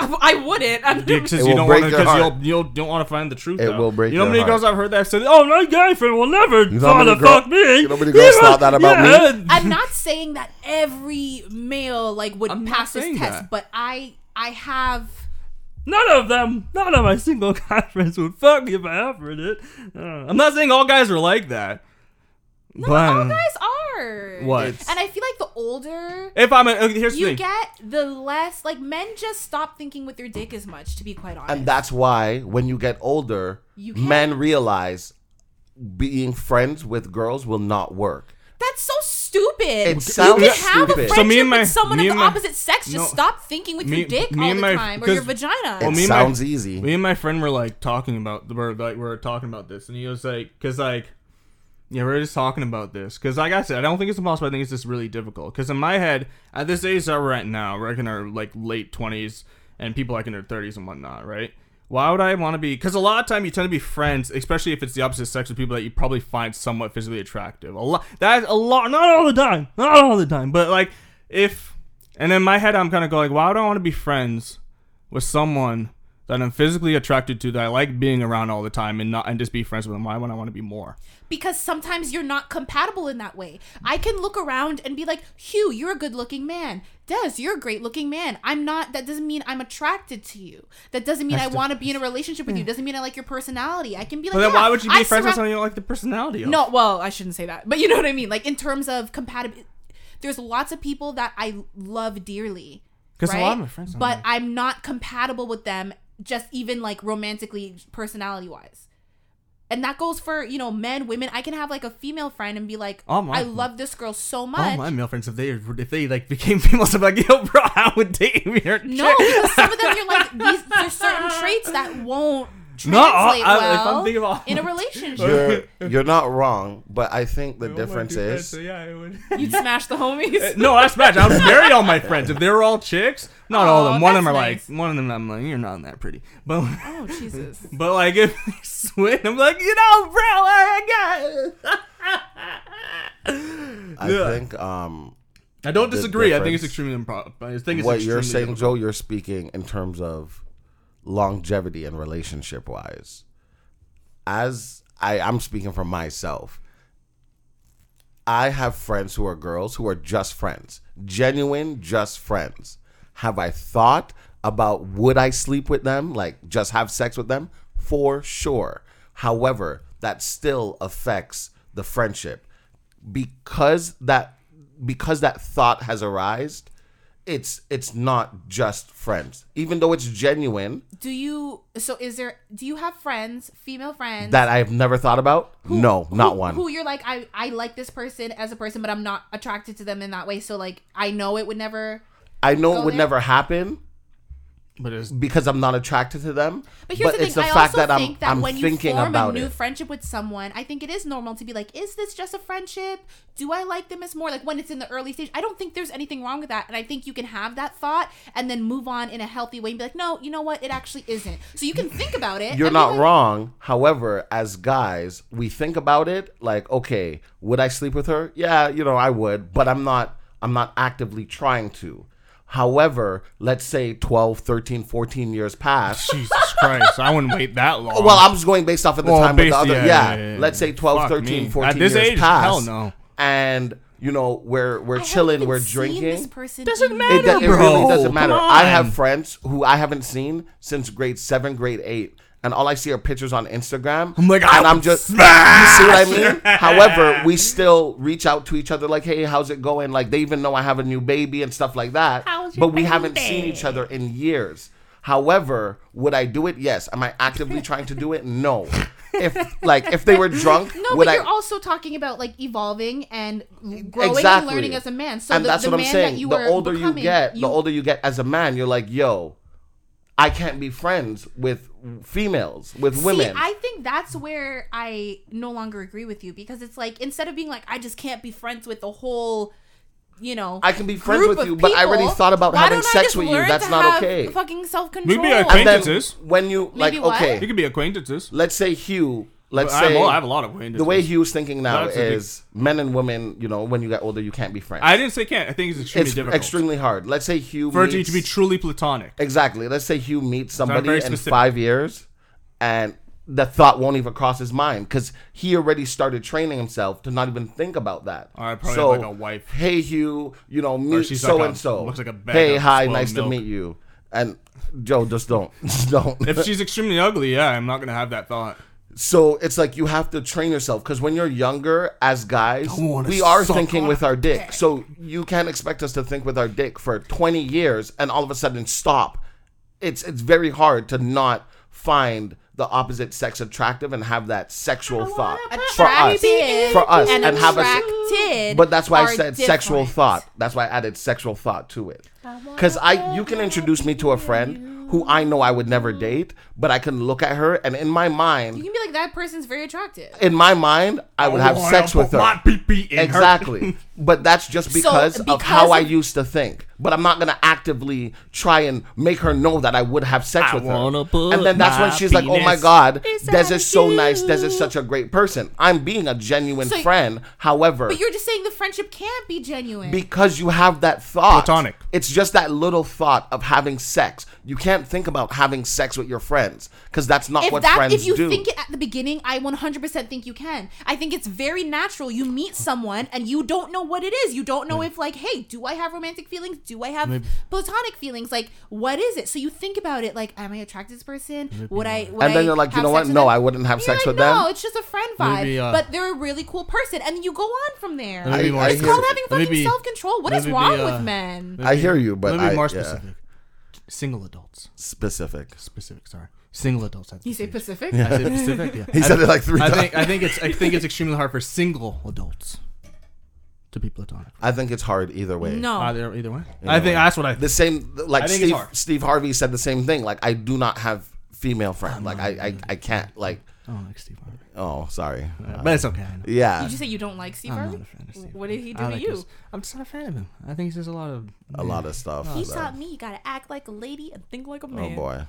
I, I wouldn't. I'm because It you don't want to because you'll you'll don't want to find the truth. It out. will break You know how your many girls. I've heard that said, "Oh, my guy friend will never You know how try many to fuck me." you know how many girls thought that about me? I'm not saying that every male like would I'm pass this test, that. but I I have None of them, none of my single guy friends would fuck me if I offered it. Uh, I'm not saying all guys are like that. No, but all guys are. What? And I feel like the older if I'm, a, okay, here's the you thing. get, the less like men just stop thinking with their dick as much. To be quite honest, And that's why when you get older, You can't- men realize being friends with girls will not work. That's so stupid. It you can have a stupid. friendship So me and my- with someone me of and the my- opposite sex. Just No. stop thinking with Me- your dick me all and the my- time or your vagina. Well, it me and my- sounds easy. Me and my friend were like talking about we're like we were talking about this, and he was like, because like, yeah, we are just talking about this, because like I said, I don't think it's impossible. I think it's just really difficult. Because in my head, at this age that we're at now, we're like in our like late twenties, and people like in their thirties and whatnot, right? Why would I want to be? Because a lot of time you tend to be friends, especially if it's the opposite sex, with people that you probably find somewhat physically attractive. A lot. That's a lot. Not all the time. Not all the time. But like, if and in my head, I'm kind of going, why would I want to be friends with someone that I'm physically attracted to, that I like being around all the time, and not and just be friends with them? Why would I want to be more? because sometimes you're not compatible in that way. I can look around and be like, Hugh, you're a good looking man. Des, you're a great looking man. I'm not, that doesn't mean I'm attracted to you. That doesn't mean I want to be in a relationship with you. Doesn't mean I like your personality. I can be like, But then yeah, why would you be I friends with someone you don't like the personality of? No, well, I shouldn't say that. But you know what I mean? Like, in terms of compatibility, there's lots of people that I love dearly. 'Cause a right? lot of my friends But know. I'm not compatible with them, just even like romantically, personality wise. And that goes for, you know, men, women. I can have like a female friend and be like, Oh, my- I love this girl so All much. my male friends, if they if they like became females, I'm like, yo, bro, I would date me. no, because some of them you're like, these, there's certain traits that won't No, translate I- I- if I'm thinking about- in a relationship. You're, you're not wrong, but I think the difference is yeah, I would. You'd smash the homies. no, that's smash. I would marry all my friends if they were all chicks. Not all of them. One of them are nice. like, one of them I'm like, you're not that pretty. But oh, Jesus. but like if they swing, I'm like, you know, bro, I got. I Yeah. think um I don't disagree. I think it's extremely improper. I think it's what you're saying, difficult. Joe, you're speaking in terms of longevity and relationship wise. As I, I'm speaking for myself. I have friends who are girls who are just friends, genuine, just friends. Have I thought about would I sleep with them, like just have sex with them? For sure. However, that still affects the friendship because that because that thought has arisen. It's it's not just friends, even though it's genuine. Do you, so is there, do you have friends, female friends? That I've never thought about. no, who- not one. Who you're like, I, I like this person as a person, but I'm not attracted to them in that way. So like, I know it would never. I know it would there? never happen But it's because I'm not attracted to them. But here's the it's thing. the I fact also that I'm think that I'm when you thinking form a new it. friendship with someone, I think it is normal to be like, is this just a friendship? Do I like them as more like when it's in the early stage? I don't think there's anything wrong with that, and I think you can have that thought and then move on in a healthy way and be like, no, you know what? It actually isn't. So you can think about it. You're not like, wrong. However, as guys, we think about it like, okay, would I sleep with her? Yeah, you know, I would, but I'm not I'm not actively trying to. However, let's say 12, 13, 14 years pass. Jesus Christ, I wouldn't wait that long. Well, I'm just going based off of the Well, time of based- the other. yeah, Yeah, yeah, yeah, let's say 12, Fuck 13, me. 14 At this years age, pass. hell no. And you know, we're we're I chilling, we're seen This drinking. person Doesn't matter. It, do- it bro. really doesn't matter. I have friends who I haven't seen since grade seven, grade eight, and all I see are pictures on Instagram. I'm like, and I I'm just, smash you see what I mean? However, we still reach out to each other like, hey, how's it going? Like they even know I have a new baby and stuff like that. How's your but we haven't seen each other in years. However, would I do it? Yes. Am I actively trying to do it? No. If like if they were drunk, No, would but I? you're also talking about like evolving and growing and learning as a man. So and the, that's the what I'm man saying. that you the older becoming, you get, you- the older you get as a man, you're like, yo, I can't be friends with females, with women. I think that's where I no longer agree with you because it's like instead of being like I just can't be friends with the whole, you know, I can be friends with of you, but I already thought about why having don't I sex just with you. That's to not have okay. Fucking self control. Maybe I and think- then Acquaintances. when you like, Maybe what? You okay, could be acquaintances. let's say Hugh. Let's say a- I have a lot of acquaintances. the way Hugh's thinking now That's is men and women. You know, when you get older, you can't be friends. I didn't say can't. I think it's extremely it's difficult extremely hard. Let's say Hugh for it to be truly platonic. Exactly. Let's say Hugh meets somebody in specific. five years, and the thought won't even cross his mind because he already started training himself to not even think about that. Or I'd probably so, have, like, a wife. Hey Hugh, you know, meet she's like so a- and so. looks like a Hey, hi, nice to meet you. And Joe, just don't, just don't. If she's extremely ugly, yeah, I'm not gonna have that thought. So it's like you have to train yourself because when you're younger, as guys, we are thinking with our dick. So you can't expect us to think with our dick for 20 years and all of a sudden stop. It's it's very hard to not find the opposite sex attractive and have that sexual thought for us. For us and, and have a- But that's why I are said sexual thought. That's why I added sexual thought to it. Because I, you can introduce me to a friend who I know I would never mm-hmm. date, but I can look at her and in my mind, You can be like that person's very attractive. in my mind, I would oh, have Oh, sex I'll with her. my pee-pee in her. Exactly. but that's just because, of because how I of- used to think. But I'm not gonna actively try and make her know that I would have sex I with her. wanna put and then that's when my she's like, "Oh my penis god, Des inside is so nice. Des is such a great person." I'm being a genuine So- friend. However, But you're just saying the friendship can't be genuine. because you have that thought. Platonic. It's just that little thought of having sex. You can't think about having sex with your friends because that's not if what that friends if you do. think it at the beginning, I 100% think you can. I think it's very natural. You meet someone and you don't know what it is. You don't know if like, hey, do I have romantic feelings? Do I have platonic feelings? Like, what is it? So you think about it. Like, am I attracted to this person? Would I? Would and then I you're like, you know what? No, them? I wouldn't have You're sex like, with no, them. No, it's just a friend vibe. Maybe, uh, but they're a really cool person, and you go on from there. Let me be I- more I it's hear called you. having Let me fucking self control. What is let be, wrong uh, with men? I hear you, but Let me be I- more yeah. Specific. Single adults. Specific. Specific. Sorry. Single adults. You say age. Pacific? I say Pacific. Yeah. He I said thi- it like three I times. think I think it's I think it's extremely hard for single adults to be platonic. I think it's hard either way. No. Either either way. I think that's what I. The same, like I think it's Steve, hard. Steve Harvey said the same thing. Like, I do not have female friends. Like, I, I, I can't, like, I don't like Steve Harvey, oh, sorry. Uh, but it's okay. I know. yeah. Did you say you don't like Steve I'm Harvey? not a fan of Steve. What did he do I to like you? his- I'm just not a fan of him. I think he says a lot of a lot of stuff. He that- taught me you gotta act like a lady and think like a man. oh, man. boy.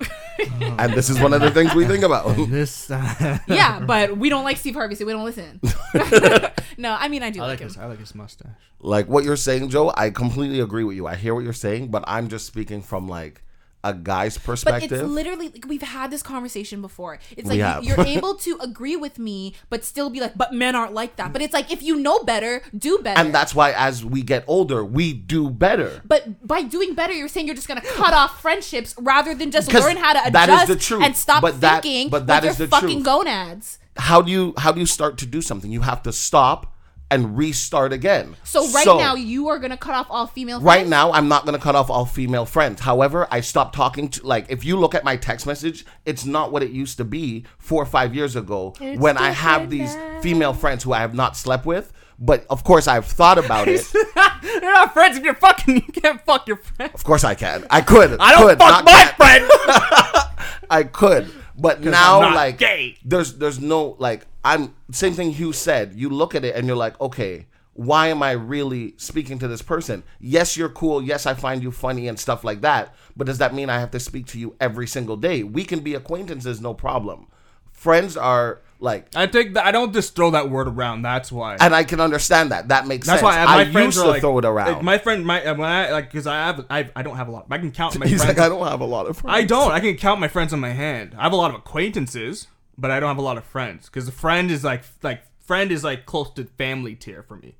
and this is one of the things we think about. this. Uh, yeah, but we don't like Steve Harvey, so we don't listen. no, I mean I do I like, like him. his. I like his mustache. like, what you're saying, Joe, I completely agree with you. I hear what you're saying, but I'm just speaking from, like, a guy's perspective. But it's literally like we've had this conversation before. It's We like have. you're able to agree with me, but still be like, "But men aren't like that." But it's like if you know better, do better. and that's why, as we get older, we do better. But by doing better, you're saying you're just gonna cut off friendships rather than just learn how to adjust that is the truth. and stop But that- thinking but that is your the fucking truth. gonads. how do you how do you start to do something? You have to stop and restart again. So right now, you are gonna cut off all female. Friends. Right friends? now I'm not going to cut off all female friends. However, I stopped talking to like if you look at my text message, it's not what it used to be 4 or 5 years ago when I have these female friends who I have not slept with, but of course I've thought about it. You're not friends if you're fucking. You can't fuck your friend. Of course I can. I could. I don't could, fuck not my can. friend. I could, but now not like gay. there's there's no like I'm same thing Hugh said. You look at it and you're like, okay, why am I really speaking to this person? Yes, you're cool. Yes, I find you funny and stuff like that. But does that mean I have to speak to you every single day? We can be acquaintances, no problem. Friends are like, I take that. I don't just throw that word around. That's why. and I can understand that. That makes That's sense. why my I friends used to like, throw it around. like, my friend, my uh, when I like because I have I, I don't have a lot. I can count my He's friends. like, I don't have a lot of friends. I don't. I can count my friends on my hand. I have a lot of acquaintances, but I don't have a lot of friends because the friend is like like friend is like close to family tier for me.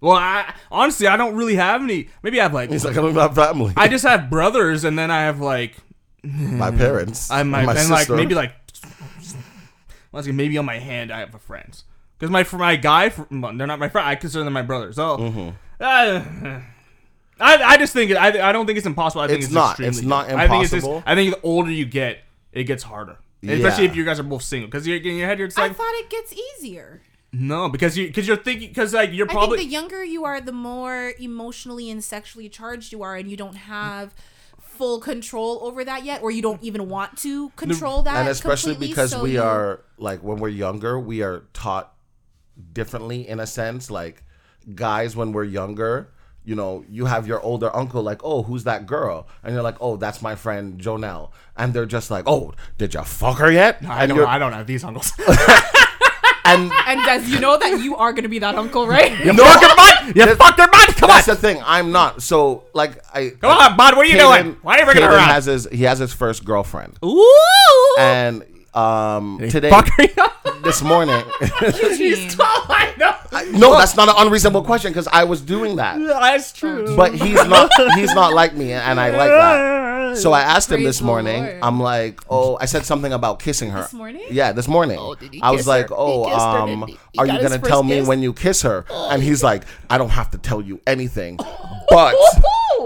Well, I honestly I don't really have any. Maybe I have like He's like, I don't have family. I just have brothers, and then I have like my parents. I and my, my and like maybe like maybe on my hand I have a friends. Because my for my guy, they're not my friend. I consider them my brothers. So, Mm-hmm. uh, I I just think I I don't think it's impossible. I think It's it's, not. It's not difficult. I think it's just, impossible. I think the older you get, it gets harder. Especially if you guys are both single, because you're in your head, you're just I thought it gets easier. no, because you because you're thinking because like you're I probably think the younger you are, the more emotionally and sexually charged you are, and you don't have full control over that yet, or you don't even want to control that. and especially because so we you- are like when we're younger we are taught differently in a sense like guys when we're younger you know you have your older uncle like oh who's that girl and you're like oh that's my friend jonelle and they're just like oh did you fuck her yet I don't you're I don't have these uncles. and And Des, you know that you are gonna be that uncle, right? you fucked her butt. You fucked her butt. Come on, that's the thing i'm not so like i come on, bud. What are you doing? Why are you bringing her Caden around? has his he has his first girlfriend Ooh. and um today Fuck her. this morning Eugene. I know. No that's not an unreasonable question because i was doing that. That's true. but he's not he's not like me and i like that. So i asked him this morning Lord. i'm like oh i said something about kissing her. This morning? yeah this morning. I was like oh um are you gonna tell me when you kiss her? And he's like i don't have to tell you anything but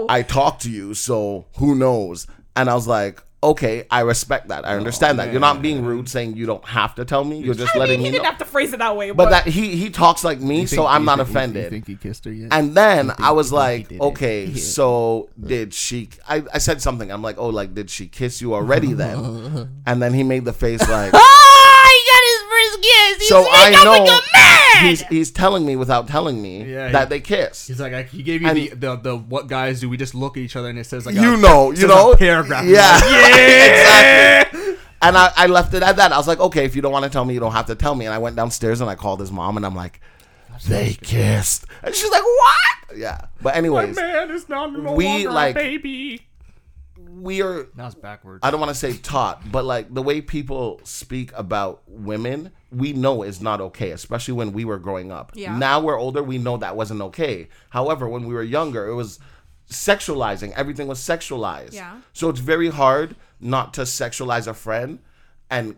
i talked to you so who knows? And i was like okay i respect that i understand that you're not being rude saying you don't have to tell me you're just I letting mean, he me didn't know have to phrase it that way, but that he he talks like me so i'm not offended Think he kissed her yet? and then I was like, did it. okay, so did she? I, I said something. I'm like, oh, like did she kiss you already then? And then he made the face like, Oh, he got his first kiss. He's so I making know a man. He's he's telling me without telling me Yeah, that he- they kissed. He's like, I, he gave you And- the, the the what guys do? We just look at each other and it says like You a, know, you says a know, paragraph. Yeah, yeah, exactly. And I, I left it at that. I was like, okay, if you don't want to tell me, you don't have to tell me. And I went downstairs and I called his mom and I'm like, they kissed. And she's like, what? Yeah. But anyways, man, it's not no We, longer like- a baby. We are Now it's backwards. I don't want to say taught, but like the way people speak about women, we know is not okay, especially when we were growing up. Yeah. Now we're older, we know that wasn't okay. However, when we were younger, it was sexualizing. Everything was sexualized. Yeah. So it's very hard not to sexualize a friend. And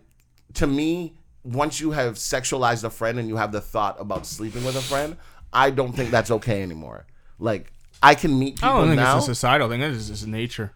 to me, once you have sexualized a friend and you have the thought about sleeping with a friend, I don't think that's okay anymore. Like I can meet people I people don't think now. it's a societal thing. It's just nature.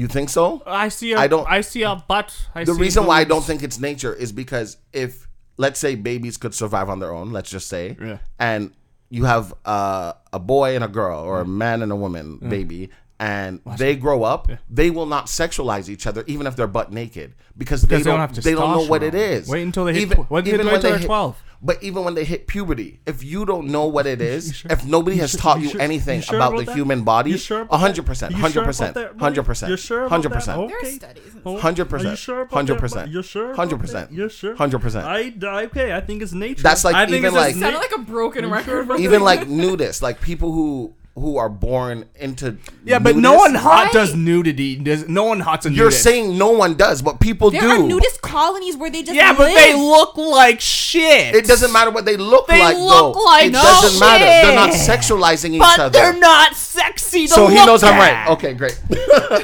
You think so? I see. A, I don't- I see a butt. I the see reason why I boobs. don't think it's nature is because if let's say babies could survive on their own, let's just say, Yeah. and you have uh, a boy and a girl or a man and a woman baby and they grow up they will not sexualize each other even if they're butt naked because, they don't, don't have they don't know what it testosterone. is Wait until they hit even, pu- wait even until when they're they hit 12. But even when they hit puberty if you don't know what it is if nobody has taught you, sure- anything you sure about about the that? human body You sure about 100% that? You sure 100% about that, buddy? 100% You sure about that? 100% Oh. There are Okay. studies. and Oh, stuff. Hundred Are you percent. sure about Hundred that? percent. You sure? about Hundred that? percent. Oh, you sure? Hundred percent. I I- okay. I think it's nature. That's like I think even it's just like- na- Sounded like a broken You record. sure about Even like nudists, like people who who are born into yeah, but no nudists. one hot Right. does nudity. Does no one hot's a nudity? You're nudist. saying no one does, but people there do. are nudist colonies where they just yeah, but live. they look like shit. It doesn't matter what they look They like. look though. like it doesn't shit. matter. They're not sexualizing each but other. they're not sexy. To so he look knows I'm at. right. Okay, great.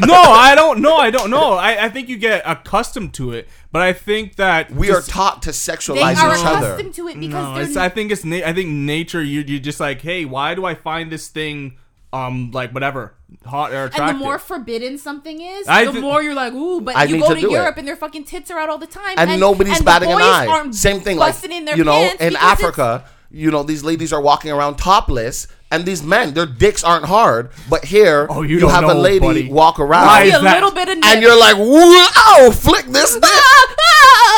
no, I don't know. I don't know. I, I think you get accustomed to it, but I think that we just- are taught to They sexualize are each other. accustomed to it because No, they're it's, I think it's. Na- I think nature. You you just like, hey, why do I find this thing, um, like whatever, hot or attractive? and the more forbidden something is, I the thi- more you're like, ooh. But I you go to to, do it. Europe and their fucking tits are out all the time, and, nobody's and batting the an eye. aren't Same thing, like in their you know, pants in Africa, you know, these ladies are walking around topless, and these men, their dicks aren't hard, but here Oh, you you, don't have a lady buddy. walk around, Why See is a little bit of and you're like, "Wow, flick this dick."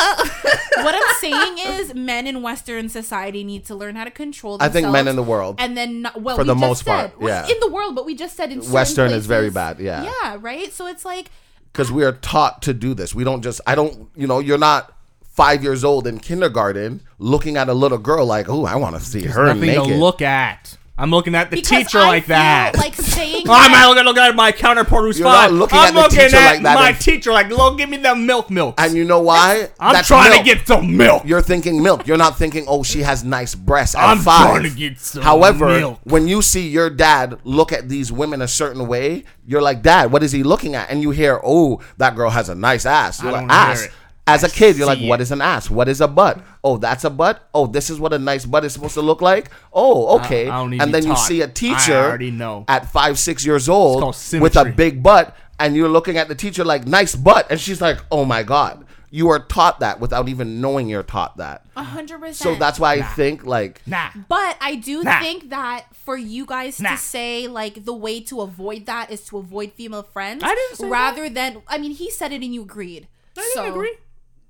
what I'm saying is, men in Western society need to learn how to control. Themselves. I think men in the world. and then not, well, For we the just most said, part, yeah. in the world, but we just said in certain Western is very bad, yeah. yeah, right. So it's like because we are taught to do this. We don't just. I don't. You know, you're not five years old in kindergarten looking at a little girl like, "Oh, I want to see her nothing naked." to look at. I'm looking at the because teacher I like feel that. like saying I'm that- not looking, looking at my counterpart who's You're not looking I'm at the looking teacher at like that my and- teacher like, look, give me the milk, milk. and you know why? I'm That's trying milk. to get some milk. You're thinking milk. You're not thinking, oh, she has nice breasts at I'm five. trying to get some However, milk. when you see your dad look at these women a certain way, you're like, Dad, what is he looking at? And you hear, oh, that girl has a nice ass. You're I like, don't hear ass. It. As a kid, you're like, see what an ass? What is a butt? Oh, that's a butt. Oh, this is what a nice butt is supposed to look like. Oh, okay. I don't need and then you taught. see a teacher already know. at five, six years old with a big butt, and you're looking at the teacher like, nice butt. And she's like, oh my God. You are taught that without even knowing you're taught that. A hundred percent. So that's why I think, like, Nah. But I do Nah. think that for you guys Nah. to say like the way to avoid that is to avoid female friends, I didn't say rather than I mean he said it and you agreed. I didn't so, agree.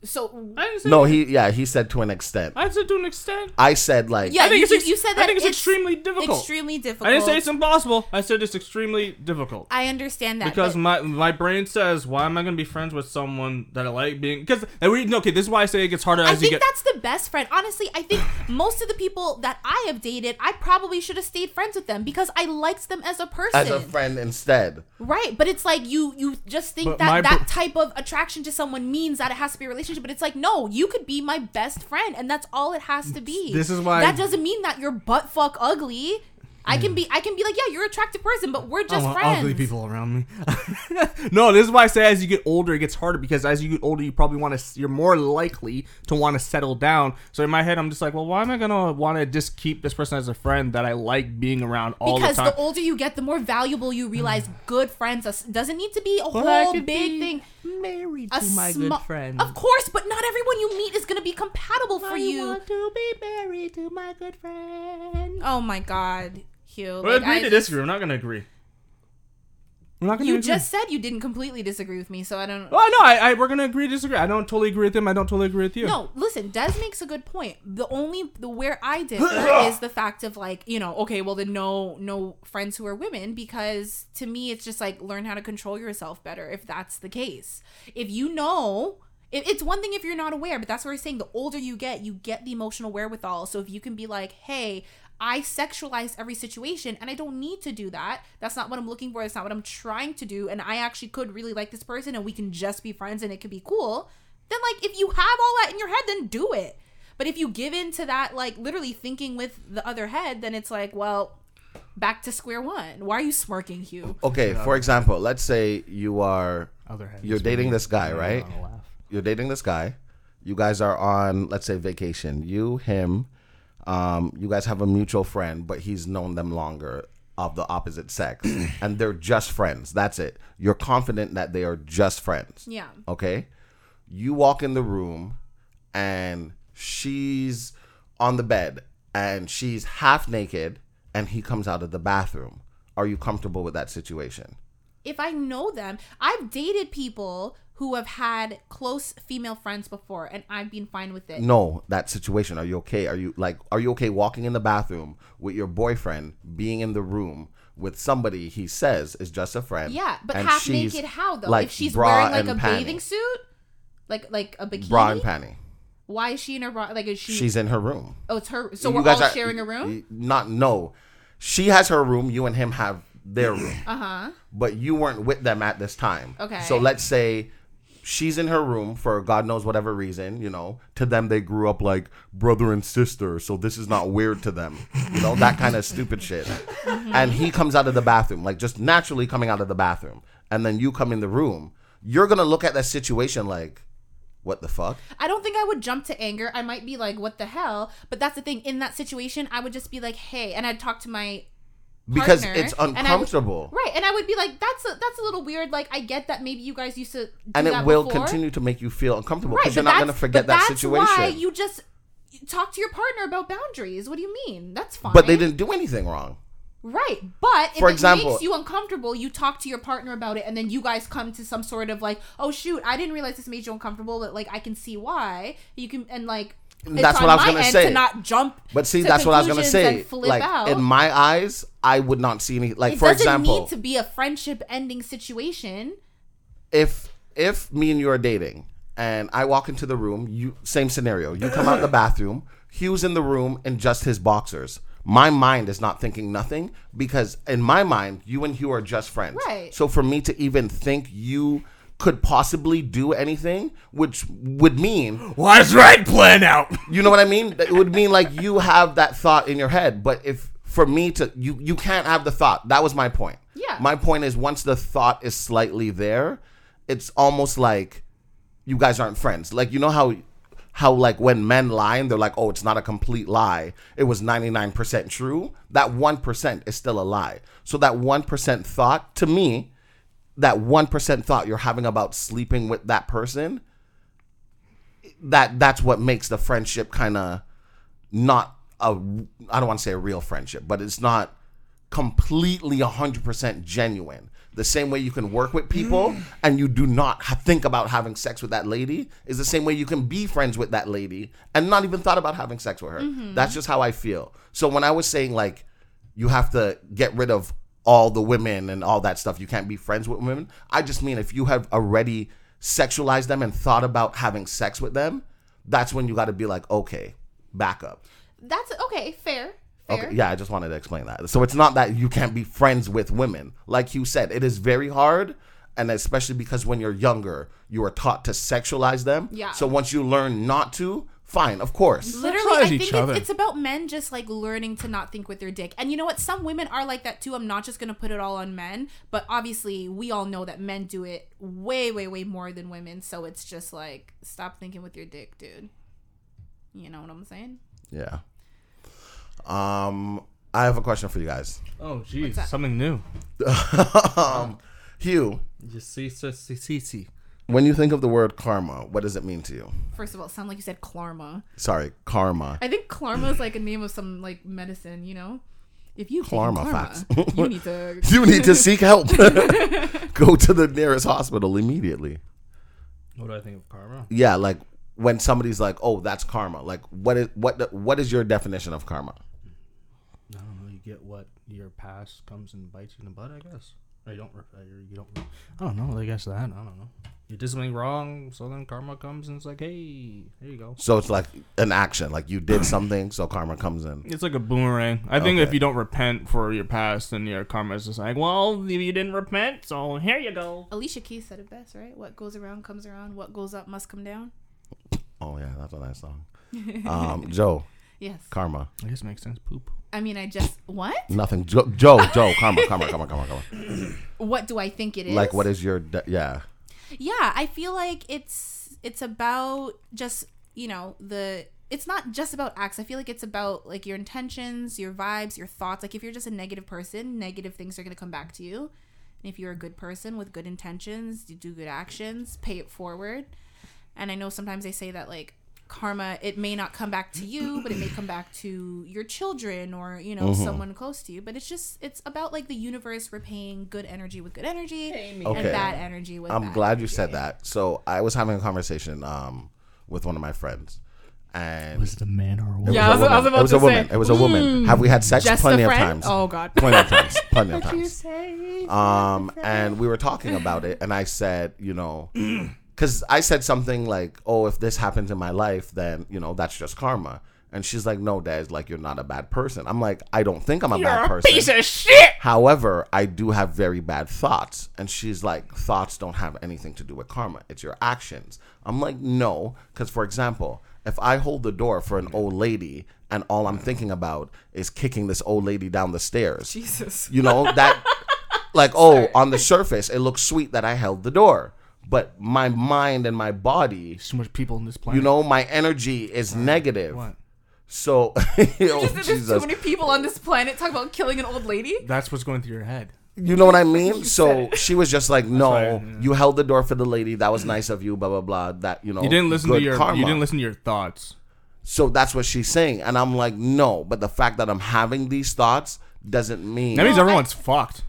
So I didn't say no, that. he, yeah, he said to an extent. I said to an extent. I said, like, yeah, I think you, it's you, ex- you said I think it's extremely difficult. Extremely difficult. I didn't say it's impossible. I said it's extremely difficult. I understand that Because my my brain says, why am I gonna be friends with someone that I like being? Because and we okay, this is why I say it gets harder I as you think get. that's the best friend. Honestly, I think most of the people that I have dated, I probably should have stayed friends with them because I liked them as a person. as a friend instead. Right, but it's like you you just think But my that that br- type of attraction to someone means that it has to be a relationship, but it's like no, you could be my best friend and that's all it has to be. This is why- That doesn't mean that you're butt fuck ugly. I can be I can be like, yeah, you're an attractive person, but we're I just friends. ugly people around me. no, this is why I say as you get older, it gets harder because as you get older, you probably want to. You're more likely to want to settle down. So in my head, I'm just like, well, why am I gonna want to just keep this person as a friend that I like being around all because the time? Because the, older you get, the more valuable you realize good friends doesn't need to be a Well, whole big be thing. Married A to my sma- good friend. Of course, but not everyone you meet is going to be compatible for you. I want to be married to my good friend. Oh my god, Hugh. We'll like, agree I to just- disagree. We're not gonna agree. Not gonna You agree. just said you didn't completely disagree with me, so I don't. Oh no, I, I we're gonna agree to disagree. I don't totally agree with him. I don't totally agree with you. No, listen, Des makes a good point. The only the where I differ is the fact of like, you know, okay, well then no no friends who are women because to me it's just like learn how to control yourself better if that's the case. If you know it's one thing if you're not aware, but that's what we're saying. The older you get, you get the emotional wherewithal. So if you can be like, hey, I sexualize every situation and I don't need to do that. That's not what I'm looking for. That's not what I'm trying to do. And I actually could really like this person and we can just be friends and it could be cool. Then, like, if you have all that in your head, then do it. But if you give in to that, like, literally thinking with the other head, then it's like, well, back to square one. Why are you smirking, Hugh? Okay, for example, let's say you are Other head you're dating this guy, right? You're dating this guy. You guys are on, let's say, vacation. You, him, um, you guys have a mutual friend, but he's known them longer of the opposite sex, and they're just friends. That's it. You're confident that they are just friends. Yeah. Okay. You walk in the room, and she's on the bed, and she's half naked, and he comes out of the bathroom. Are you comfortable with that situation? If I know them, I've dated people who have had close female friends before and I've been fine with it. no that situation are you okay are you like are you okay walking in the bathroom with your boyfriend being in the room with somebody he says is just a friend Yeah, but half naked how though? like, if she's wearing like a panty. bathing suit? Like like a bikini? bra and panty Why is she in her bra? Like is she she's in her room Oh, it's her. So You we're all are- sharing a room? not no she has her room you and him have their room Uh-huh. but you weren't with them at this time Okay. so let's say she's in her room for god knows whatever reason you know to them they grew up like brother and sister so this is not weird to them you know that kind of stupid shit mm-hmm. and he comes out of the bathroom like just naturally coming out of the bathroom and then you come in the room you're gonna look at that situation like what the fuck I don't think I would jump to anger. I might be like, what the hell? But that's the thing. In that situation, I would just be like, hey, and I'd talk to my because partner, it's and would- uncomfortable right, and I would be like, that's a that's a little weird. Like, I get that maybe you guys used to do and it will before. continue to make you feel uncomfortable Right, because you're not gonna forget but that that's situation Why you just talk to your partner about boundaries? What do you mean? That's fine. but they didn't do anything wrong Right, but if For it example- makes you uncomfortable, you talk to your partner about it, and then you guys come to some sort of like, "Oh shoot, I didn't realize this made you uncomfortable, but like I can see why." You can and like it's That's what I was gonna say. To not jump. But see, that's what I was gonna say. Like out. in my eyes, I would not see any. Like for example. it for doesn't example, need to be a friendship ending situation. if if me and you are dating and I walk into the room, you same scenario. You come out the bathroom. Hugh's in the room in just his boxers. My mind is not thinking nothing because in my mind, you and Hugh are just friends. Right. So for me to even think you could possibly do anything, which would mean Why is right plan out? You know what I mean? It would mean like you have that thought in your head, but if for me to you you can't have the thought. That was my point. Yeah. My point is once the thought is slightly there, it's almost like you guys aren't friends. Like you know how how like when men lie and they're like, oh, it's not a complete lie. It was ninety nine percent true. That one percent is still a lie. So that one percent thought to me, that one percent thought you're having about sleeping with that person, that that's what makes the friendship kind of not a I don't want to say a real friendship, but it's not completely 100% genuine. The same way you can work with people mm. and you do not ha- think about having sex with that lady is the same way you can be friends with that lady and not even thought about having sex with her. Mm-hmm. That's just how I feel. So when I was saying like you have to get rid of all the women and all that stuff, you can't be friends with women. I just mean if you have already sexualized them and thought about having sex with them, that's when you got to be like, okay, back up. That's okay. Fair. Fair. Okay, yeah, I just wanted to explain that. So it's not that you can't be friends with women. Like you said, it is very hard, and especially because when you're younger, you are taught to sexualize them. Yeah. So once you learn not to, fine, of course. Literally, I think it's, other. it's about men just like learning to not think with their dick. And you know what? Some women are like that too. I'm not just gonna put it all on men, but obviously we all know that men do it way, way, way more than women. So it's just like stop thinking with your dick, dude. You know what I'm saying? Yeah. Um, I have a question for you guys. Oh, geez, something new. um, Hugh, Just see, see, see, see, see. When you think of the word karma, what does it mean to you? First of all, it sounded like you said karma. Sorry, karma. I think karma is like a name of some like medicine. You know, if you take Klarma Klarma, facts. you need to. You need to seek help. Go to the nearest hospital immediately. What do I think of karma? Yeah, like when somebody's like, "Oh, that's karma." Like, what is what? What is your definition of karma? I don't know. You get what your past comes and bites you in the butt, I guess. Or you don't. re- or You don't. I don't know. I guess that. I don't know. You did something wrong, so then karma comes and it's like, hey, there you go. So it's like an action. Like you did something, so karma comes in. It's like a boomerang. I think if you don't repent for your past, then your karma is just like, well, you didn't repent, so here you go. Alicia Keys said it best, right? What goes around comes around. What goes up must come down. Oh yeah, that's a nice song. Um, Joe, Yes. karma. I guess it makes sense. Poop. I mean, I just what? Nothing. Joe, Joe, Joe, karma, karma, karma, karma, karma. What do I think it is? Like, what is your? De- yeah. Yeah, I feel like it's it's about just you know the. It's not just about acts. I feel like it's about like your intentions, your vibes, your thoughts. Like if you're just a negative person, negative things are gonna come back to you. And if you're a good person with good intentions, you do good actions, pay it forward. And I know sometimes they say that like karma, it may not come back to you, but it may come back to your children or you know someone close to you. But it's just it's about like the universe repaying good energy with good energy and Okay. bad energy with. I'm bad glad you said that. So I was having a conversation um with one of my friends, and Was it a man or a woman? Yeah, I was, was- a I was about it was to a woman. say, It was a woman. Have we had sex? Plenty of times. Oh God. Plenty of times. Plenty of times. Um, and we were talking about it, and I said, you know, because I said something like, "Oh, if this happens in my life, then you know that's just karma." And she's like, "No, Des, like you're not a bad person." I'm like, "I don't think I'm a bad person." Piece of shit. However, I do have very bad thoughts. And she's like, thoughts don't have anything to do with karma. It's your actions. I'm like, no. Because, for example, if I hold the door for an old lady and all I'm thinking about is kicking this old lady down the stairs, Jesus. you know, that, like, oh, on the surface, it looks sweet that I held the door. But my mind and my body, So much people in this planet. you know, my energy is negative. what? So, oh, There's too Jesus. many people on this planet talk about killing an old lady. That's what's going through your head. You know what I mean? So she was just like, "No, why, yeah. you held the door for the lady. That was nice of you." Blah blah blah. That you know, You didn't listen to good your. karma. You didn't listen to your thoughts. So that's what she's saying, and I'm like, "No," but the fact that I'm having these thoughts doesn't mean That means No, I- everyone's fucked.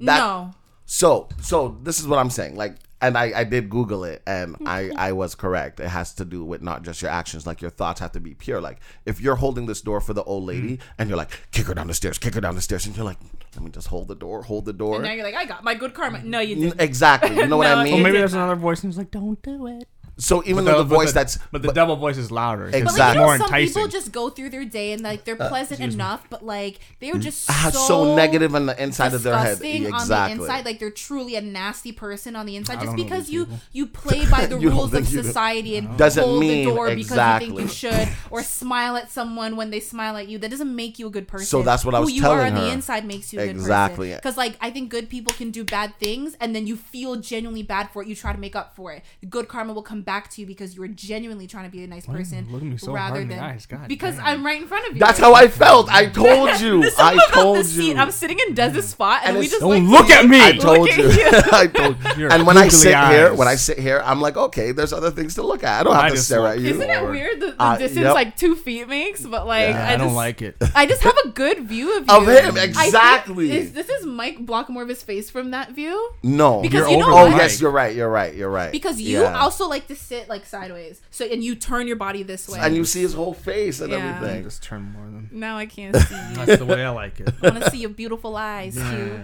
That- no. So so this is what I'm saying. Like, and I I did Google it, and mm-hmm. I I was correct. It has to do with not just your actions. Like your thoughts have to be pure. Like if you're holding this door for the old lady, mm. and you're like, "Kick her down the stairs, kick her down the stairs," and you're like, "Let me just hold the door, hold the door." And now you're like, I got my good karma. No, you didn't. Exactly. You know what No, I mean? Well, maybe there's another voice and it's like, don't do it. So even But though the but voice that's but the devil voice is louder. It's But like you know, more some enticing. people just go through their day and like they're pleasant enough, but like they're just Ah, so, so, negative on the inside of their head. disgusting Exactly. on the inside. Like they're truly a nasty person on the inside. Just because you people. you play by the rules of think you do. society and Doesn't hold mean the door because you think you should, or smile at someone when they smile at you, that doesn't make you a good person. So that's what I was Who you are telling on the inside makes you a good Exactly. person. Because like I think good people can do bad things, and then you feel genuinely bad for it. You try to make up for it. Good karma will come back to you because you were genuinely trying to be a nice person look at me so rather hard in the than eyes? God because damn. I'm right in front of you. That's how I felt. I told you. I told the seat. you. I'm sitting in Des's spot, and, And we just Don't like look at me. I told you. you. I told you. And when I googly sit here, eyes. when I sit here, I'm like, okay, there's other things to look at. I don't have I to stare at you. Isn't it weird the, the Uh, distance yep. like two feet makes? But like, Yeah, I, I don't just, like it. I just have a good view of you. Of him, exactly. is, this is Mike Blockmore's face from that view No. because You're know oh yes, you're right. You're right. You're right. because you Yeah. also like to sit like sideways, so and you turn your body this way. and you see his whole face and Yeah. everything. Just turn more than. now I can't see you. That's the way I like it. I want to see your beautiful eyes too.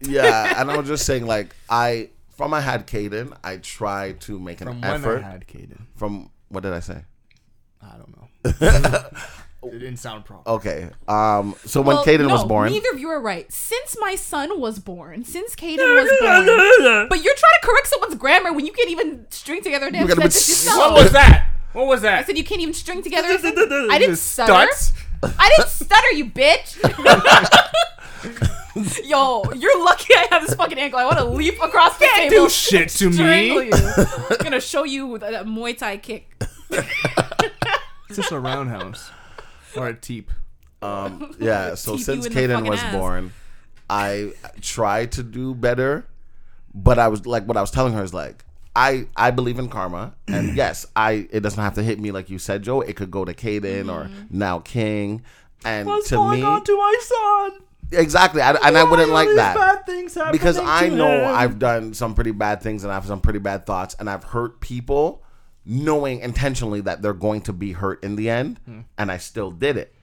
yeah, and I was just saying, like, I from I had Caden, I tried to make an From when effort. I had Caden, from what did I say? I don't know. it didn't sound proper. Okay, um, so when Well, Caden was born, neither of you are right. Since my son was born, since Caden was born, but you're trying to correct someone's grammar when you can't even string together a damn You're gonna be sentence so- yourself. What was that? What was that? I said you can't even string together. A sentence. I didn't Just stutter. I didn't stutter, you bitch. Yo, you're lucky I have this fucking ankle. I want to leap across the Can't table, do shit to me. you. I'm gonna show you that Muay Thai kick. It's just a roundhouse or a teep. um, yeah. So Teep you since in the Caden fucking was ass. born, I tried to do better, but I was like, what I was telling her is like. I, I believe in karma, and yes, I it doesn't have to hit me like you said, Joe. It could go to Caden or Mm-hmm. now King, and What's to going me, on to my son? exactly, I, and I Why wouldn't are like these that. Bad things happening because I to know him? I've done some pretty bad things and I have some pretty bad thoughts and I've hurt people knowing intentionally that they're going to be hurt in the end Hmm. and I still did it.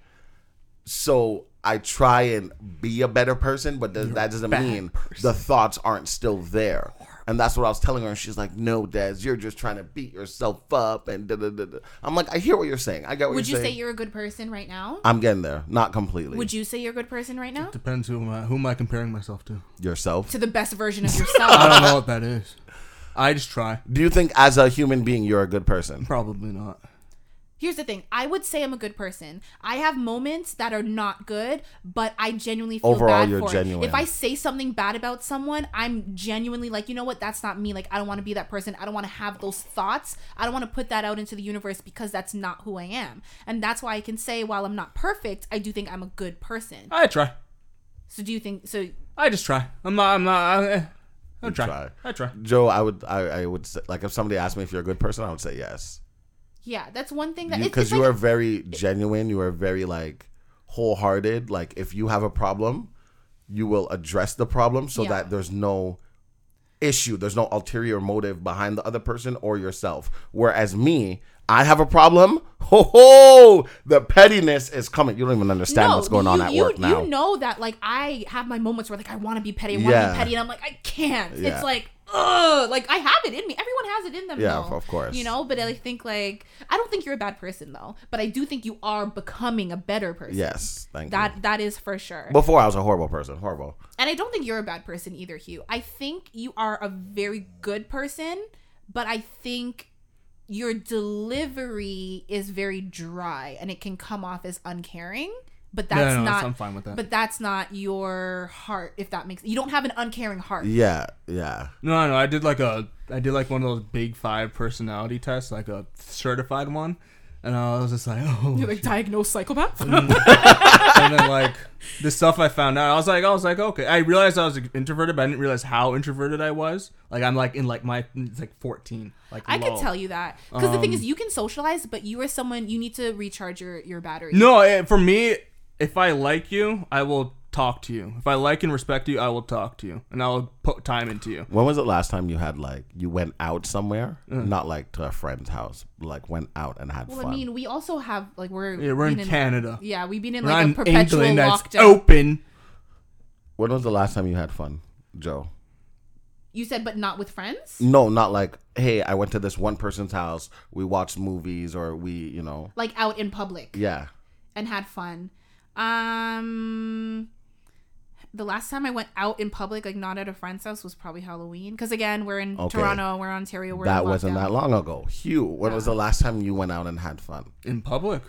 So I try and be a better person, but th- that doesn't mean person. the thoughts aren't still there. And that's what I was telling her. And she's like, no, Des, you're just trying to beat yourself up. And da, da, da, da. I'm like, I hear what you're saying. I get what you say. Would you you're say saying. you're a good person right now? I'm getting there. Not completely. Would you say you're a good person right now? Depends who am I, who am I comparing myself to? Yourself? To the best version of yourself. I don't know what that is. I just try. Do you think as a human being, you're a good person? Probably not. Here's the thing. I would say I'm a good person. I have moments that are not good, but I genuinely feel Overall, bad you're for genuine. it. If I say something bad about someone, I'm genuinely like, you know what? That's not me. Like, I don't want to be that person. I don't want to have those thoughts. I don't want to put that out into the universe because that's not who I am. And that's why I can say, while I'm not perfect, I do think I'm a good person. I try. So do you think? So I just try. I'm not. I'm not. I, I try. try. I try. Joe, I would, I, I would say, like, if somebody asked me if you're a good person, I would say yes, yeah, that's one thing that it's- because it's you like- are very genuine. You are very like wholehearted. Like, if you have a problem, you will address the problem so Yeah. that there's no issue. There's no ulterior motive behind the other person or yourself. Whereas me, I have a problem. Ho ho! The pettiness is coming. You don't even understand what's going on at you, work now. You know that like I have my moments where like I want to be petty, I want to Yeah. be petty, and I'm like I can't. Yeah. It's like ugh, like I have it in me. Everyone has it in them. Yeah, though, of course. You know, but I think like I don't think you're a bad person though, but I do think you are becoming a better person. yes, thank That you. that is for sure. Before I was a horrible person. Horrible. And I don't think you're a bad person either, Hugh. I think you are a very good person, but I think your delivery is very dry and it can come off as uncaring. But that's Yeah, no, not. I'm fine with that. But that's not your heart. If that makes you don't have an uncaring heart. Yeah, yeah. No, no. I did like a. I did like one of those big five personality tests, like a certified one, and I was just like, oh. You're like diagnosed psychopath. and then like the stuff I found out, I was like, I was like, okay. I realized I was introverted, but I didn't realize how introverted I was. Like I'm like in like my it's like 14. Like I low. could tell you that because the thing Um, is, you can socialize, but you are someone you need to recharge your your battery. No, eh, for me, if I like you, I will talk to you. If I like and respect you, I will talk to you, and I will put time into you. When was the last time you had like you went out somewhere, Mm. not like to a friend's house, like went out and had Well, fun? I mean, we also have like we're Yeah, we're in been Canada. Yeah, we've been in We're like a perpetual England that's lockdown. open. when was the last time you had fun, Joe? You said, but not with friends. No, not like hey, I went to this one person's house, we watched movies, or we, you know, like out in public yeah. and had fun. Um the last time I went out in public, like not at a friend's house, was probably Halloween. Because again, we're in Okay. Toronto, we're in Ontario, we're that in wasn't that long ago. Hugh, when was the last time you went out and had fun? in public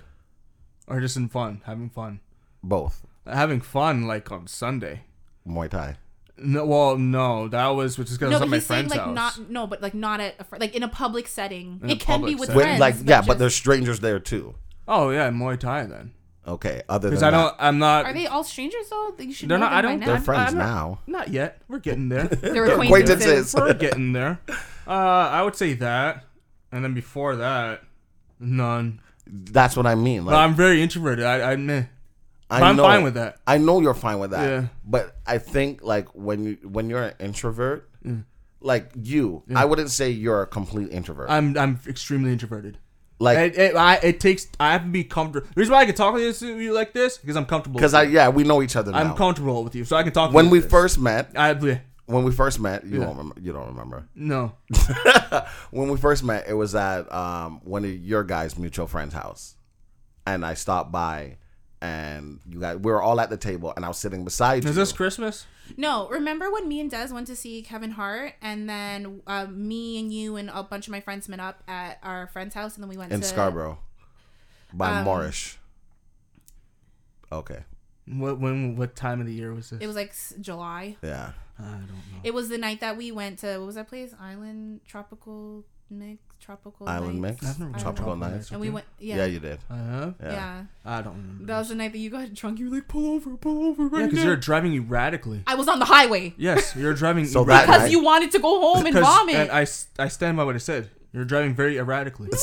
or just in fun having fun Both having fun like on sunday Muay Thai. No, well, no, that was which is because No, I was at my he's saying friend's like house. not no, but like not at a fr- like in a public setting. In a it can be with setting. With, friends. like yeah, but just- there's strangers there too. oh yeah, Muay Thai then. Okay, other than Because I don't, I'm not. are they all strangers though? You should They're know not- I them don't- by they're now. friends I'm not- now. Not yet. We're getting there. They're Acquaintances. acquaintances. We're getting there. Uh, I would say that, and then before that, none. That's what I mean. Like, no, I'm very introverted. I, I meh. I I'm know- fine with that. I know you're fine with that. Yeah. But I think like when you when you're an introvert, Mm. like you, I wouldn't say you're a complete introvert. I'm I'm extremely introverted. Like It, it, I, it takes. I have to be comfortable. The reason why I can talk to you like this because I'm comfortable. because I yeah we know each other now. I'm comfortable with you, so I can talk. when we this. first met, I yeah, when we first met, you Yeah. don't remember. You don't remember. no. when we first met, it was at um, one of your guys' mutual friends' house, and I stopped by, and you guys we were all at the table, and I was sitting beside you. Is this Christmas? No, remember when me and Des went to see Kevin Hart, and then uh, me and you and a bunch of my friends met up at our friend's house, and then we went in to Scarborough by Um, Moorish? Okay, What when? What time of the year was this? It was like July. yeah. I don't know. It was the night that we went to what was that place? Island Tropical Mix, Tropical Island Nights? Mix, I've never been tropical to Tropical nights. And we went, Yeah. yeah, you did. I have. Yeah. yeah. I don't remember. That was the night that you got drunk. You were like, pull over, pull over, right yeah, because now." you're driving erratically. I was on the highway Yes, you're driving. So that erratically. because night- you wanted to go home and vomit. And I, s- I stand by what I said. You're driving very erratically. I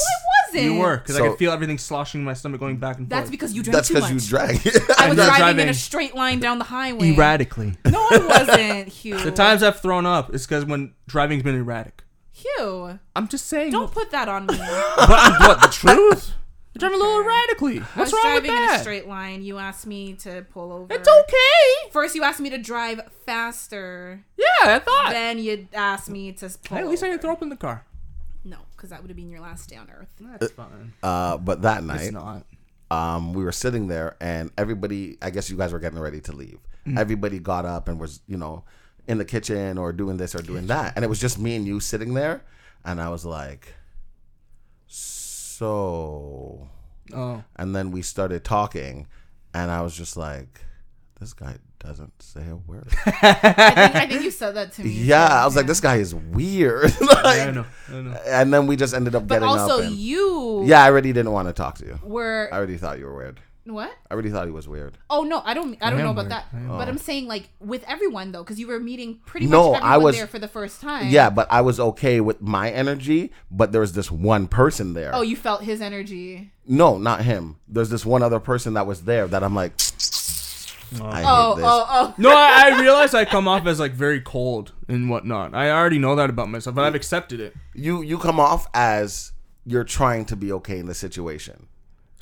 wasn't. You were, because I So- could feel everything sloshing in my stomach going back and forth. That's because you drank That's too because much. you drank. I was you're driving, in driving- a straight line down the highway. erratically. No, I wasn't, Hugh. The times I've thrown up is because when driving's been erratic. Hugh, I'm just saying. don't put that on me. but I'm, what the truth? You're driving a little Okay. erratically. I What's was wrong with driving in a that? straight line. You asked me to pull over. It's okay. First, you asked me to drive faster. Yeah, I thought. Then you asked me to pull. Hey, at least I over. didn't throw up in the car. No, because that would have been your last day on Earth. That's fine. uh, but that It's night, not. um, we were sitting there, and everybody. I guess you guys were getting ready to leave. Everybody got up and was, you know, in the kitchen or doing this or doing that, and it was just me and you sitting there, and I was like, so. Oh. And then we started talking, and I was just like, this guy doesn't say a word. I think, I think you said that to me. yeah, too, I was like, this guy is weird. Yeah, Like, I know. I know. And then we just ended up But getting also, up. And, you yeah, I already didn't want to talk to you. were I already thought you were weird. What? I really thought he was weird. Oh no, I don't. I don't I know about weird. that. But I'm saying like with everyone though, because you were meeting pretty No, much I everyone was- there for the first time. Yeah, but I was okay with my energy, but there was this one person there. Oh, you felt his energy. No, not him. There's this one other person that was there that I'm like, oh. I hate Oh, this. oh, oh. No, I, I realize I come off as like very cold and whatnot. I already know that about myself, but I've accepted it. You you come off as you're trying to be okay in the situation.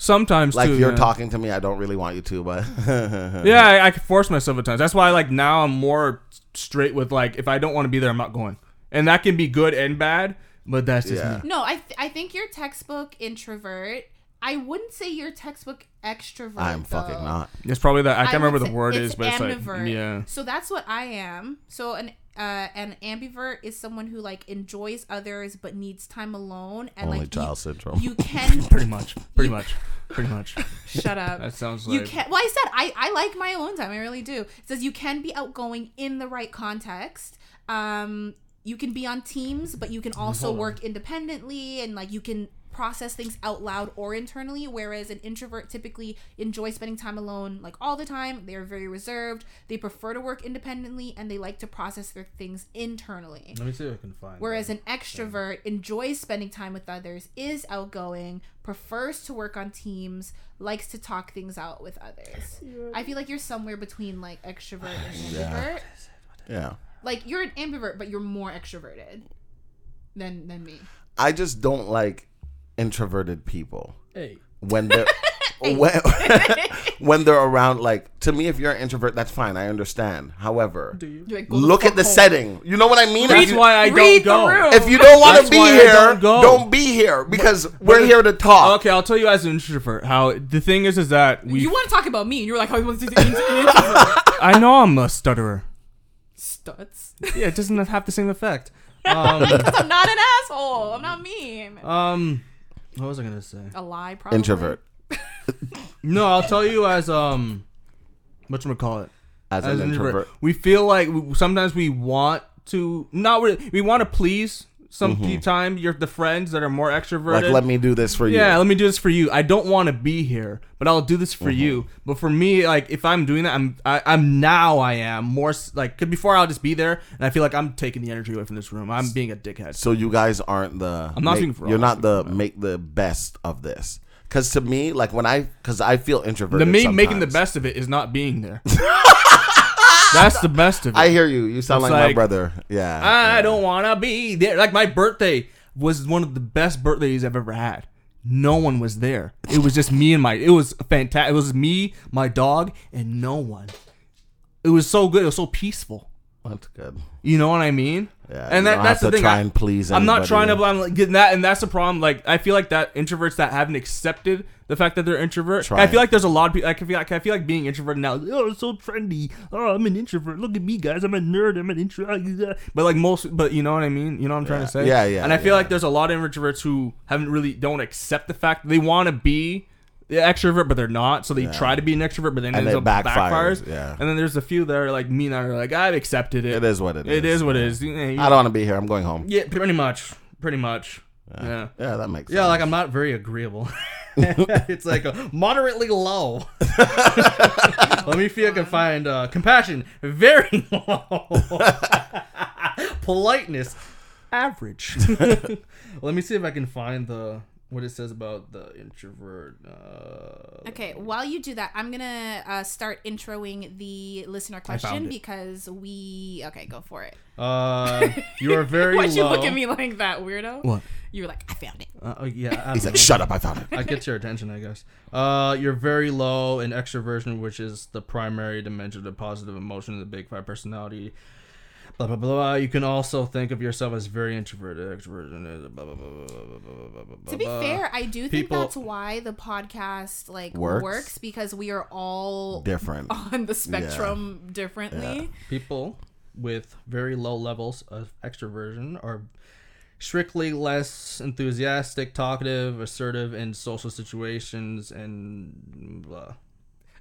Sometimes Like too, you're yeah. talking to me, I don't really want you to, but Yeah, I, I can force myself at times. That's why, like now, I'm more straight with like if I don't want to be there, I'm not going, and that can be good and bad. But that's just Yeah. me. No, I th- I think you're textbook introvert. I wouldn't say you're textbook extrovert. I'm fucking not. It's probably that I can't I remember would the word it's is, but it's like yeah. So that's what I am. So an uh, an ambivert is someone who like enjoys others but needs time alone and Only like child you, syndrome. you can Pretty much, pretty much, pretty much. shut up. That sounds like you can well i said I, I like my alone time i really do it says you can be outgoing in the right context um you can be on teams but you can also work independently and like you can process things out loud or internally whereas an introvert typically enjoys spending time alone like all the time they're very reserved they prefer to work independently and they like to process their things internally Let me see if I can find. Whereas an extrovert enjoys spending time with others, is outgoing, prefers to work on teams, likes to talk things out with others. I feel like you're somewhere between like extrovert and ambivert. yeah. Like you're an ambivert, but you're more extroverted than than me. I just don't like introverted people. hey, when they're when, when they're around like to me if you're an introvert that's fine i understand however do you? Like, look at the home. setting you know what i mean That's if you, why I don't go. if you don't want to be here don't don't be here because we're here to talk Okay, I'll tell you as an introvert how the thing is is that we. You want to talk about me, and you're like, "How you want to do the introvert?" I know I'm a stutterer. Stuts. Yeah, it doesn't have the same effect. Um, I'm not an asshole. I'm not mean. um, what was I gonna say? A lie, probably. introvert No, I'll tell you as um, what you call it. As an introvert. We feel like we, sometimes we want to not really, we want to please some time you're the friends that are more extroverted. Mm-hmm. Like, let me do this for you. Yeah, let me do this for you. I don't want to be here, but I'll do this for Mm-hmm. you. But for me, like if I'm doing that, I'm I, I'm now I am more like 'cause before I'll just be there, and I feel like I'm taking the energy away from this room. I'm being a dickhead. So you guys aren't the. I'm not make- speaking for all, You're not the make the best of this. Because to me, like when I, because I feel introverted. The me making the best of it is not being there. That's the best of it. I hear you. You sound It's like, my brother. Yeah. I yeah. don't want to be there. Like my birthday was one of the best birthdays I've ever had. No one was there. It was just me and my. It was fantastic. It was me, my dog, and no one. It was so good. It was so peaceful. That's good. You know what I mean? Yeah. and that, that's the thing. try I- and please. I'm not trying to. I'm like getting that, and that's the problem. Like I feel like that introverts that haven't accepted the fact that they're introvert. Try I feel it. like there's a lot of people. I can feel like I feel like being introverted now. Oh, it's so trendy. Oh, I'm an introvert. Look at me, guys. I'm a nerd. I'm an introvert. But like most, but you know what I mean. You know what I'm trying Yeah. to say. Yeah, yeah, And I feel yeah. like there's a lot of introverts who haven't really don't accept the fact they want to be. The extrovert, but they're not. So they Yeah. try to be an extrovert, but then And it ends it backfires, backfires. yeah. And then there's a few that are like me and I are like, I've accepted it. It is what it It is. is what it is. You know, I don't want to be here. I'm going home. yeah, pretty much. Pretty much. Yeah. Yeah, that makes Yeah, sense. like I'm not very agreeable. it's like a moderately low. Let me see if I can find uh, compassion. Very low. Politeness, average. Let me see if I can find the what it says about the introvert. Uh, Okay, while you do that, I'm gonna uh, start introing the listener question because we. Okay, go for it. uh, you are very Why'd you low. look at me like that, weirdo? What? You were like, I found it. Uh, oh, yeah, I He's don't like, shut up! I found it. I get your attention, I guess. Uh, you're very low in extroversion, which is the primary dimension of positive emotion in the Big Five personality blah blah blah. You can also think of yourself as very introverted. Blah, blah, blah, to be fair, I do think that's why the podcast like works, Works. because we are all Different. on the spectrum differently. People with very low levels of extroversion are strictly less enthusiastic, talkative, assertive in social situations, and blah.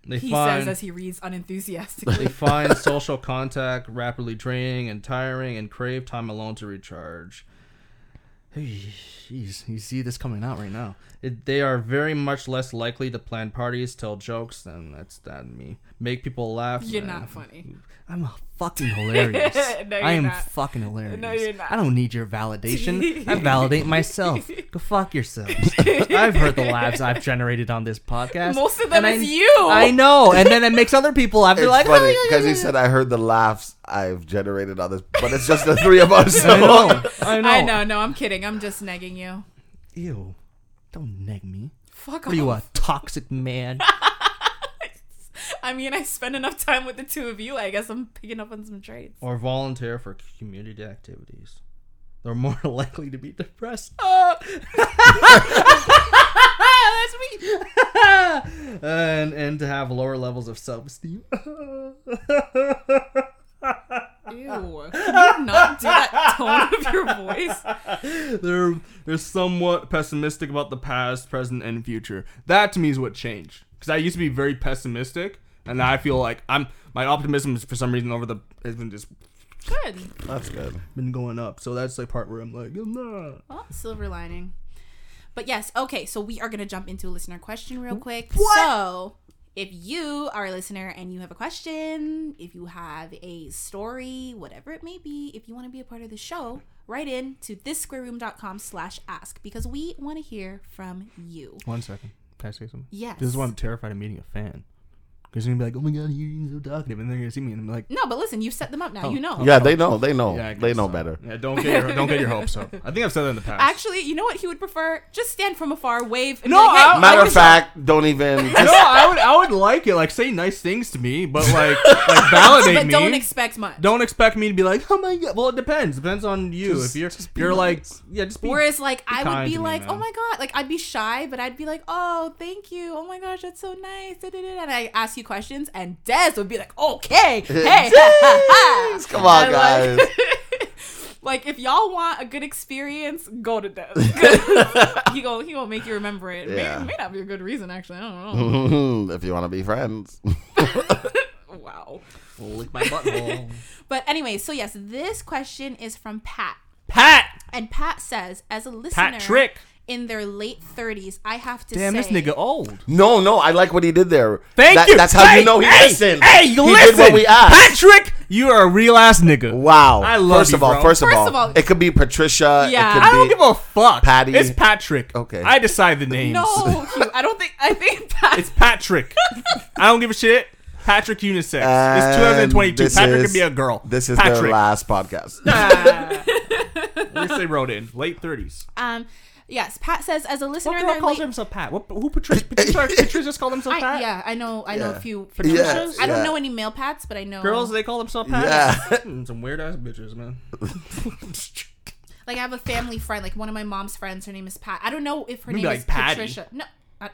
They He find says as he reads unenthusiastically. they find social contact rapidly draining and tiring, and crave time alone to recharge. Jeez, you see this coming out right now. It, they are very much less likely to plan parties, tell jokes, than that's that me. Make people laugh. You're and- not funny. I'm fucking hilarious. No, I you're am not. fucking hilarious. No, you're not. I don't need your validation. I validate myself. Go fuck yourselves. I've heard the laughs I've generated on this podcast. Most of them and is I, you. I know, and then it makes other people laugh. They're It's like, funny "Oh, yeah, because yeah, he said I heard the laughs I've generated on this, but it's just the three of us. yeah." I know. I know. I know. No, I'm kidding. I'm just negging you. Ew. Don't neg me. Fuck What are you, a toxic man? I mean, I spend enough time with the two of you. I guess I'm picking up on some traits. or volunteer for community activities. They're more likely to be depressed. Oh. That's me. and and to have lower levels of self-esteem. Ew. Can you not do that tone of your voice? they're they're somewhat pessimistic about the past, present, and future. That to me is what changed. Because I used to be very pessimistic, and now I feel like I'm my optimism is for some reason over the has been just Good. That's good. been going up. So that's the part where I'm like, I'm not. Well, silver lining. But yes, okay, so we are going to jump into a listener question real quick. What? So, if you are a listener and you have a question, if you have a story, whatever it may be, if you want to be a part of the show, write in to thissquareroom.com slash ask because we want to hear from you. One second. Can I say something? Yes. This is why I'm terrified of meeting a fan. Because they're gonna be like, oh my god, you're so talkative, and then they're gonna see me, and I'm like, No, but listen, you've set them up now. Oh. You know. Yeah, they know. They know. yeah, I they know so. better. Yeah, don't get your don't get your hopes up. I think I've said that in the past. Actually, you know what he would prefer? Just stand from afar, wave. And No, be like, I- Matter of fact, don't even. no, I would I would like it. Like say nice things to me, but like like validate but me. don't expect much. Don't expect me to be like, oh my god. Well, it depends. Depends on you. Just- if you're just you're like, nice. yeah, just be. Whereas, like, I would be to me, like, oh my god, like I'd be shy, but I'd be like, oh, thank you, oh my gosh, that's so nice, and I ask you questions, and Des would be like, okay, hey, Jeez, come on, And, guys. Like, like, if y'all want a good experience, go to Des. 'Cause he gonna he gonna make you remember it. Yeah. May, may not be a good reason, actually. I don't know. if you want to be friends, wow. wow. Lick my butthole. But anyway, so yes, this question is from Pat. Pat. And Pat says, as a listener Patrick. In their late 30s, I have to Damn, say. this nigga old. No, no, I like what he did there. Thank That- you. That's how Hey, you know he hey, listened. Hey, you he listen. did what we asked. Patrick, you are a real ass nigga. Wow. I love first you, of all, bro. first, of, First all, of all- it could be Patricia. Yeah. It could I don't be, give a fuck. Patty. It's Patrick. Okay. I decide the names. No, I don't think. I think Pat. It's Patrick. I don't give a shit. Patrick unisex. it's 2022. Patrick is- can be a girl. This is Patrick. their last podcast. At least they wrote in late 30s. um, yes, Pat says, as a listener What in girl their calls late. himself Pat? What, who Patricia? Patricia, Patricia just called himself I, Pat? yeah, I know. I know a few Patricias? Patricias. I don't Yeah. know any male Pats, but I know Girls, they call themselves Pat? Yeah. Hmm, Some weird ass bitches, man. Like I have a family friend, like one of my mom's friends. Her name is Pat. I don't know if her Maybe name like is Patty. Patricia. No,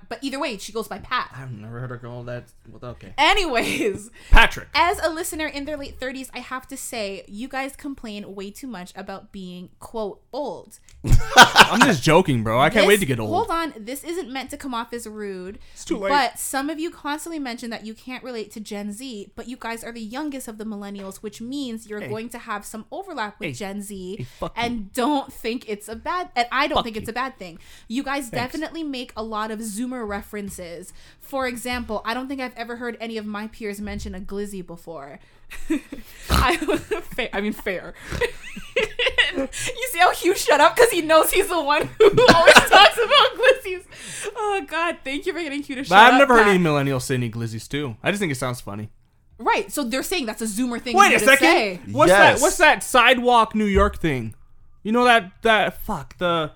but either way, she goes by Pat. I've never heard her call that. Well, okay. Anyways, Patrick. as a listener in their late 30s, I have to say, you guys complain way too much about being, quote, old. I'm just joking, bro. I can't This- wait to get old. Hold on. This isn't meant to come off as rude. It's too late. But some of you constantly mention that you can't relate to Gen Z, but you guys are the youngest of the millennials, which means you're going to have some overlap with Hey. Gen Z. Hey, fuck you. and don't think it's a bad and I don't Fuck think it's a bad thing. You guys definitely make a lot of Zoomer references. For example, I don't think I've ever heard any of my peers mention a glizzy before. I, fair, I mean, fair. you see how Hugh shut up because he knows he's the one who always talks about glizzies. Oh God, thank you for getting Hugh to shut But I've up. never heard Pat. any millennials say any glizzies too. I just think it sounds funny. Right, so they're saying that's a Zoomer thing. Wait a you to second. say. What's Yes. that? What's that sidewalk New York thing? You know that that fuck the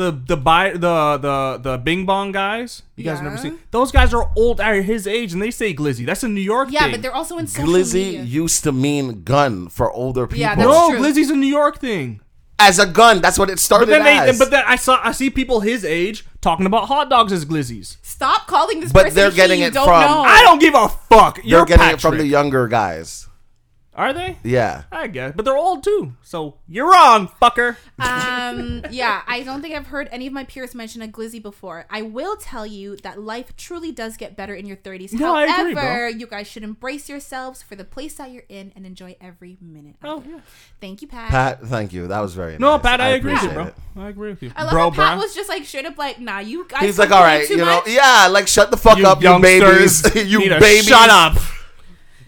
the the buy the the the Bing Bong guys. You guys never Yeah. seen those guys are old at his age and they say glizzy. That's a New York thing. Yeah, thing. but they're also in social Glizzy media. used to mean gun for older people. Yeah, that's no, true. glizzy's a New York thing. As a gun, that's what it started But then they as. but then I saw I see people his age talking about hot dogs as glizzies. Stop calling this But person they're he, getting you it don't from- know. I don't give a fuck. They're You're getting Patrick. it from the younger guys. Are they? Yeah. I guess, but they're old too. So you're wrong, fucker. um yeah i don't think i've heard any of my peers mention a glizzy before i will tell you that life truly does get better in your 30s No, I agree, bro. you guys should embrace yourselves for the place that you're in and enjoy every minute Oh yeah. thank you pat, Pat, thank you. That was very No, nice. Pat, I, agree with you, bro. it. I agree with you, I love bro. how pat bro. was just like straight up like nah you guys He's like, "All right, too you know, much. yeah, like shut the fuck you up, you babies, you need babies. Shut up.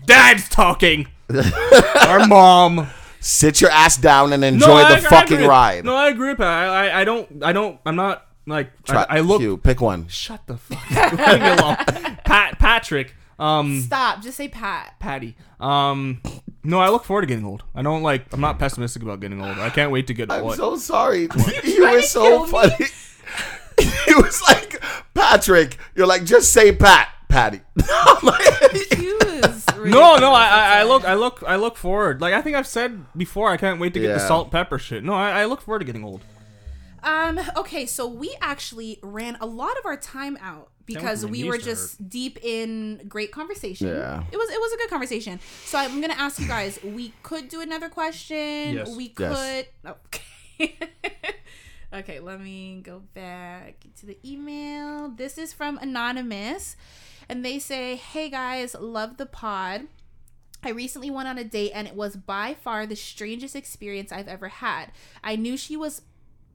Dad's talking. Our mom. Sit your ass down and No, enjoy I- the I fucking agree. ride. No, I agree with Pat. I, I, I don't, I don't, I'm not like. Try, I, I look. Hugh, pick one. Shut the fuck. Leave me alone. Pat, Patrick. Um, stop just say pat Patty. Um, no, I look forward to getting old. I don't like. I'm not pessimistic about getting old. I can't wait to get old. I'm old. so sorry. he trying was so kill me? funny. he was like, Patrick, you're like, just say Pat, Patty. Like, Hugh is no, no, I, I, I look. I look, I look forward. Like I think I've said before, I can't wait to get the Yeah. salt pepper shit. No, I, I look forward to getting old. Um. Okay. So we actually ran a lot of our time out because my we knees were to just deep in great conversation. Yeah. It was. It was a good conversation. So I'm gonna ask you guys. We could do another question. Yes. We Yes. could. Okay. okay. Let me go back to the email. This is from anonymous, and they say, "Hey guys, love the pod." I recently went on a date and it was by far the strangest experience I've ever had. I knew she was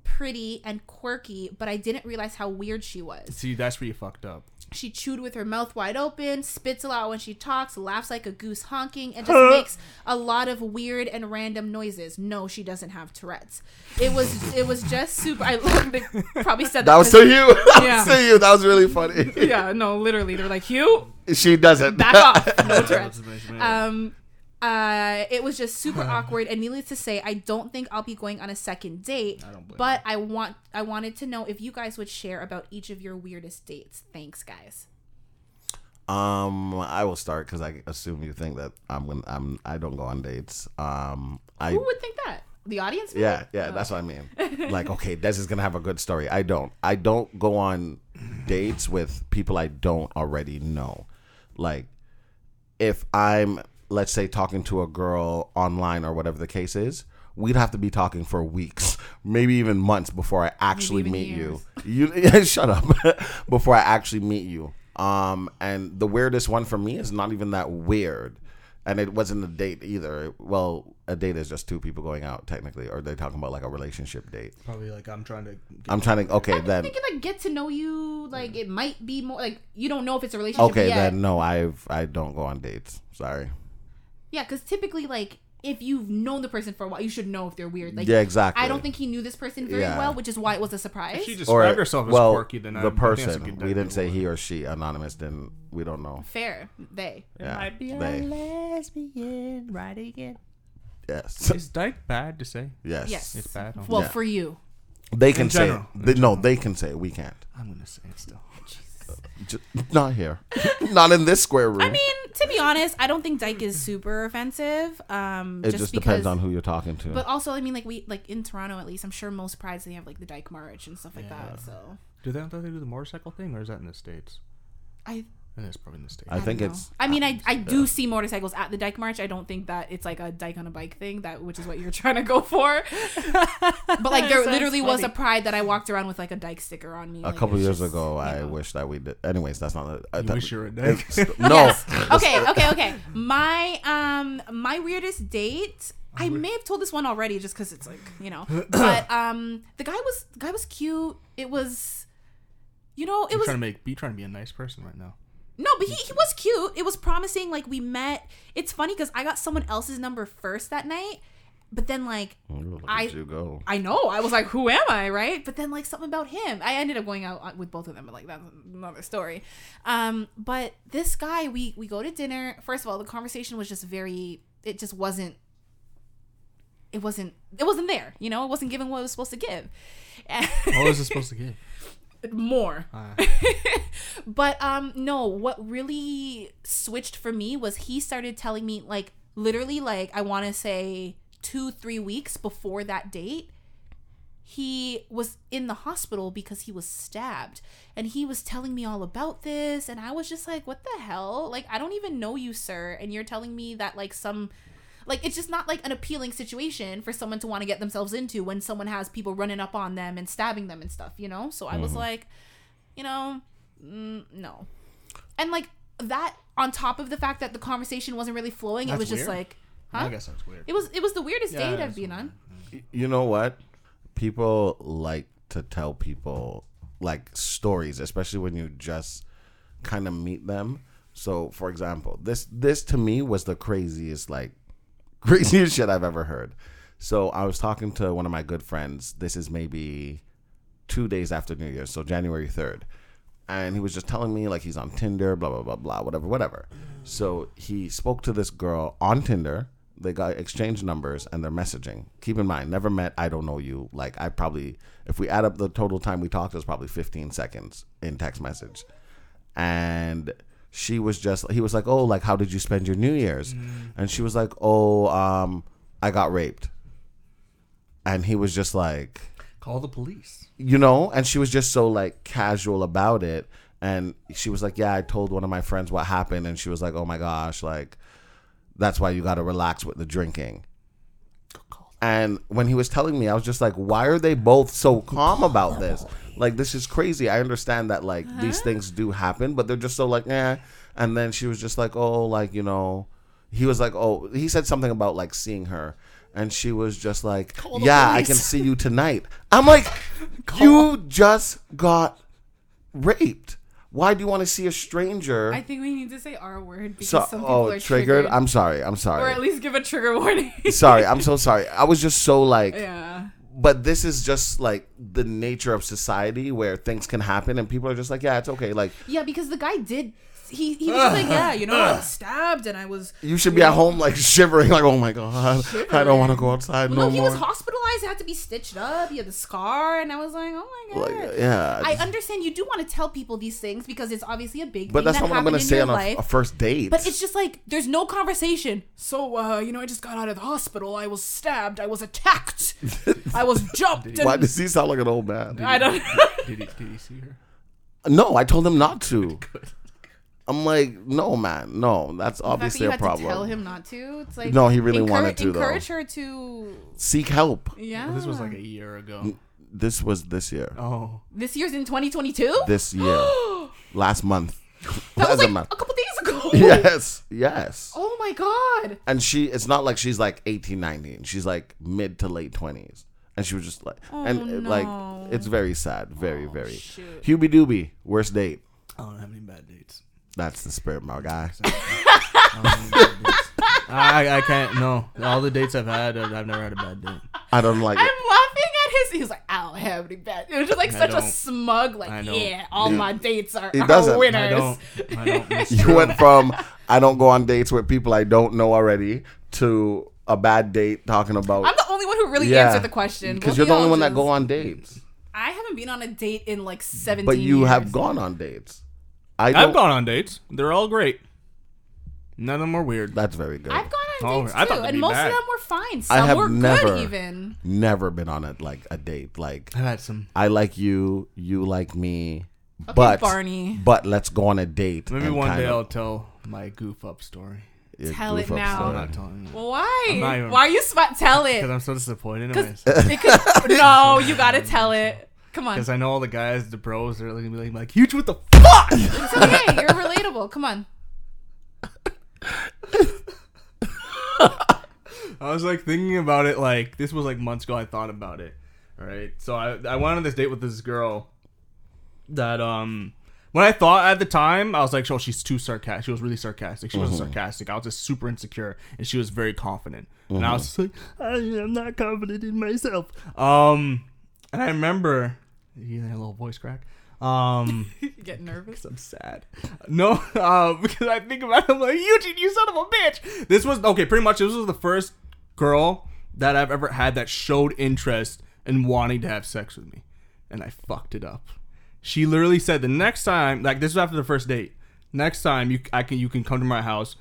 pretty and quirky, but I didn't realize how weird she was. See, that's where you fucked up. She chewed with her mouth wide open, spits a lot when she talks, laughs like a goose honking, and just makes a lot of weird and random noises. No, she doesn't have Tourette's. It was it was just super. I love they probably said that. that was 'cause- to you. That Yeah. was to you. That was really funny. Yeah, no, literally, they're like Hugh, She doesn't. back off, no Tourette's. Um, uh, it was just super awkward, and needless to say, I don't think I'll be going on a second date. don't blame but I want, I wanted to know if you guys would share about each of your weirdest dates. Thanks, guys. Um, I will start because I assume you think that I'm gonna. I'm. I don't go on dates. Um, I. Who would think that? The audience? maybe? Yeah, yeah, that's what I mean. Like, okay, Des is gonna have a good story. I don't. I don't go on dates with people I don't already know. Like, if I'm, let's say, talking to a girl online or whatever the case is, we'd have to be talking for weeks, maybe even months before I actually even meet you. You shut up. before I actually meet you. Um, and the weirdest one for me is not even that weird. and it wasn't a date either. Well, a date is just two people going out technically, or they're talking about like a relationship date. Probably like I'm trying to. Get I'm trying to. Okay, I'm then. thinking like get to know you. Like it might be more like you don't know if it's a relationship Okay, yet. then no, I've I don't go on dates. Sorry. Yeah, because typically like if you've known the person for a while, you should know if they're weird. Like yeah, exactly. I don't think he knew this person very Yeah. well, which is why it was a surprise. If she or described herself as well, quirky, then I, the I think that's a person. good We didn't say he or she. Anonymous didn't. We don't know. Fair, they. Yeah, be a they. lesbian riding it. Yes. Is dyke bad to say? Yes. Yes. It's bad. Well, Yeah. for you, They can In say. general, it. in They, no, general. they can say it. We can't. I'm gonna say it still. Just, not here. not in this square room. I mean, to be honest, I don't think dyke is super offensive. Um, it just, just, because, depends on who you're talking to. But also, I mean, like we like in Toronto, at least, I'm sure most prides they have like the dyke march and stuff like that. So Do they don't they do the motorcycle thing, or is that in the states? I I think it's probably in the states. I think it's. I mean, I I do see motorcycles at the Dyke March. I don't think that it's like a Dyke on a bike thing, that which is what you're trying to go for. but like, there Sounds literally was a pride that I walked around with like a Dyke sticker on me. A Like, couple years just, ago, I know. wish that we did. Anyways, that's not. A, You that- wish you were a dyke. no. Yes. Okay. Okay. Okay. My um my weirdest date. I may have told this one already, just because it's like you know. But um, the guy was the guy was cute. It was, you know, it You're was trying to make be trying to be a nice person right now. No, but he, he was cute. It was promising. Like we met. It's funny because I got someone else's number first that night, but then like Ooh, I- you go. I know I was like, who am I, right? But then like something about him. I ended up going out uh, with both of them, but like that's another story. Um, but this guy, we we go to dinner. First of all, the conversation was just very. It just wasn't. It wasn't. It wasn't there. You know, it wasn't giving what it was supposed to give. What was it supposed to give? More. Ah. but um no, what really switched for me was he started telling me like literally like I want to say 2 3 weeks before that date he was in the hospital because he was stabbed and he was telling me all about this and I was just like what the hell like I don't even know you sir and you're telling me that like some like it's just not like an appealing situation for someone to want to get themselves into when someone has people running up on them and stabbing them and stuff you know so I was like you know mm, no and like that on top of the fact that the conversation wasn't really flowing it That's was just weird. like I guess that's weird. it was it was the weirdest Yeah, date I've that's been on You know what? People like to tell people like stories, especially when you just kind of meet them. So, for example, this this to me was the craziest like craziest shit I've ever heard. So, I was talking to one of my good friends. This is maybe 2 days after New Year's, so January 3rd. And he was just telling me like he's on Tinder, blah blah blah blah, whatever, whatever. So, he spoke to this girl on Tinder they got exchanged numbers and they're messaging. Keep in mind, never met, I don't know you. Like I probably if we add up the total time we talked, it was probably 15 seconds in text message. And she was just he was like, "Oh, like how did you spend your New Year's?" And she was like, "Oh, um I got raped." And he was just like, Call the police. you know and she was just so like casual about it. And she was like yeah i told one of my friends what happened. And she was like oh my gosh like that's why you got to relax with the drinking. And when he was telling me i was just like why are they both so calm about this like this is crazy i understand that like these uh-huh. things do happen but they're just so like yeah and then she was just like oh like you know he was like oh he said something about like seeing her and she was just like yeah i can see you tonight i'm like you just got raped why do you want to see a stranger I think we need to say our word because so some oh, people oh are triggered? triggered. i'm sorry i'm sorry. or at least give a trigger warning. sorry i'm so sorry i was just so like yeah. But this is just like the nature of society where things can happen and people are just like yeah it's okay like Yeah, because the guy did. He, he was like, yeah, you know, I was stabbed and I was. you should be at home like shivering like oh my god i don't want to go outside Well, no no, he more was hospitalized. Had to be stitched up. He had the scar, and I was like, oh my god. like yeah I understand you do want to tell people these things because it's obviously a big but thing that's that not what i'm gonna say on a, a first date But it's just like there's no conversation. So, uh, you know, I just got out of the hospital. I was stabbed. I was attacked. I was jumped. why And does he sound like an old man I don't. Did he, did he see her? no i told him not to i'm like no man no that's obviously you a problem tell him not to. It's like No, he really encour- wanted to, though. Encourage her to. seek help Yeah. Well, this was like a year ago. this was this year Oh, This year's in 2022. this year last month that was like month. a couple days ago. yes yes Oh my my god. and she it's not like she's like 18 19 she's like mid to late 20s and she was just like and uh, no. like it's very sad very very shoot. hubie doobie worst date I don't have any bad dates. That's the spirit my guy I, don't have any bad dates. I, I can't. No, all the dates I've had, I've, I've never had a bad date. i don't like I'm it laughing at his. He was like, I don't have any bad. It was just like I such a don't. smug, I like, don't. yeah, all my dates are, He are doesn't. winners. I don't. I don't. It's you went from i don't go on dates with people i don't know already to a bad date talking about I'm the only one who really Yeah. answered the question. because Both you're of the only y'all one that go on dates I haven't been on a date in like 17 but you years. have gone on dates i I've gone on dates. They're all great. None of them were weird. that's very good I've gone on Oh, dates I too, thought that'd and be most bad. of them were fine. I Some have were never- good, even. never been on a like a date like I've had some. I like you, you like me, Okay, but Barney. but let's go on a date. Maybe and one kind day of- I'll tell my goof up story. yeah, Tell it goof up now. I'm story. not telling you. Well, why? I'm not even- Why are you smart? Tell Because it. I'm so disappointed in myself. because no, you gotta tell it. Come on. Because I know all the guys, the bros, they're looking at me like, like, huge, what the fuck? It's okay. You're relatable. Come on. I was like thinking about it like this was like months ago. I thought about it. Right. So I I went on this date with this girl that um when I thought at the time I was like, oh, she's too sarcastic. She was really sarcastic. She wasn't sarcastic. I was just super insecure, and she was very confident. And I was just like, I am not confident in myself. Um, and I remember you hear that little voice crack. Um. You get nervous. I'm sad. No, uh, because I think about it, I'm like, Eugene, you son of a bitch. This was okay. Pretty much, this was the first girl that I've ever had that showed interest in wanting to have sex with me, and I fucked it up. She literally said the next time, like this was after the first date. Next time you, I can, you can come to my house,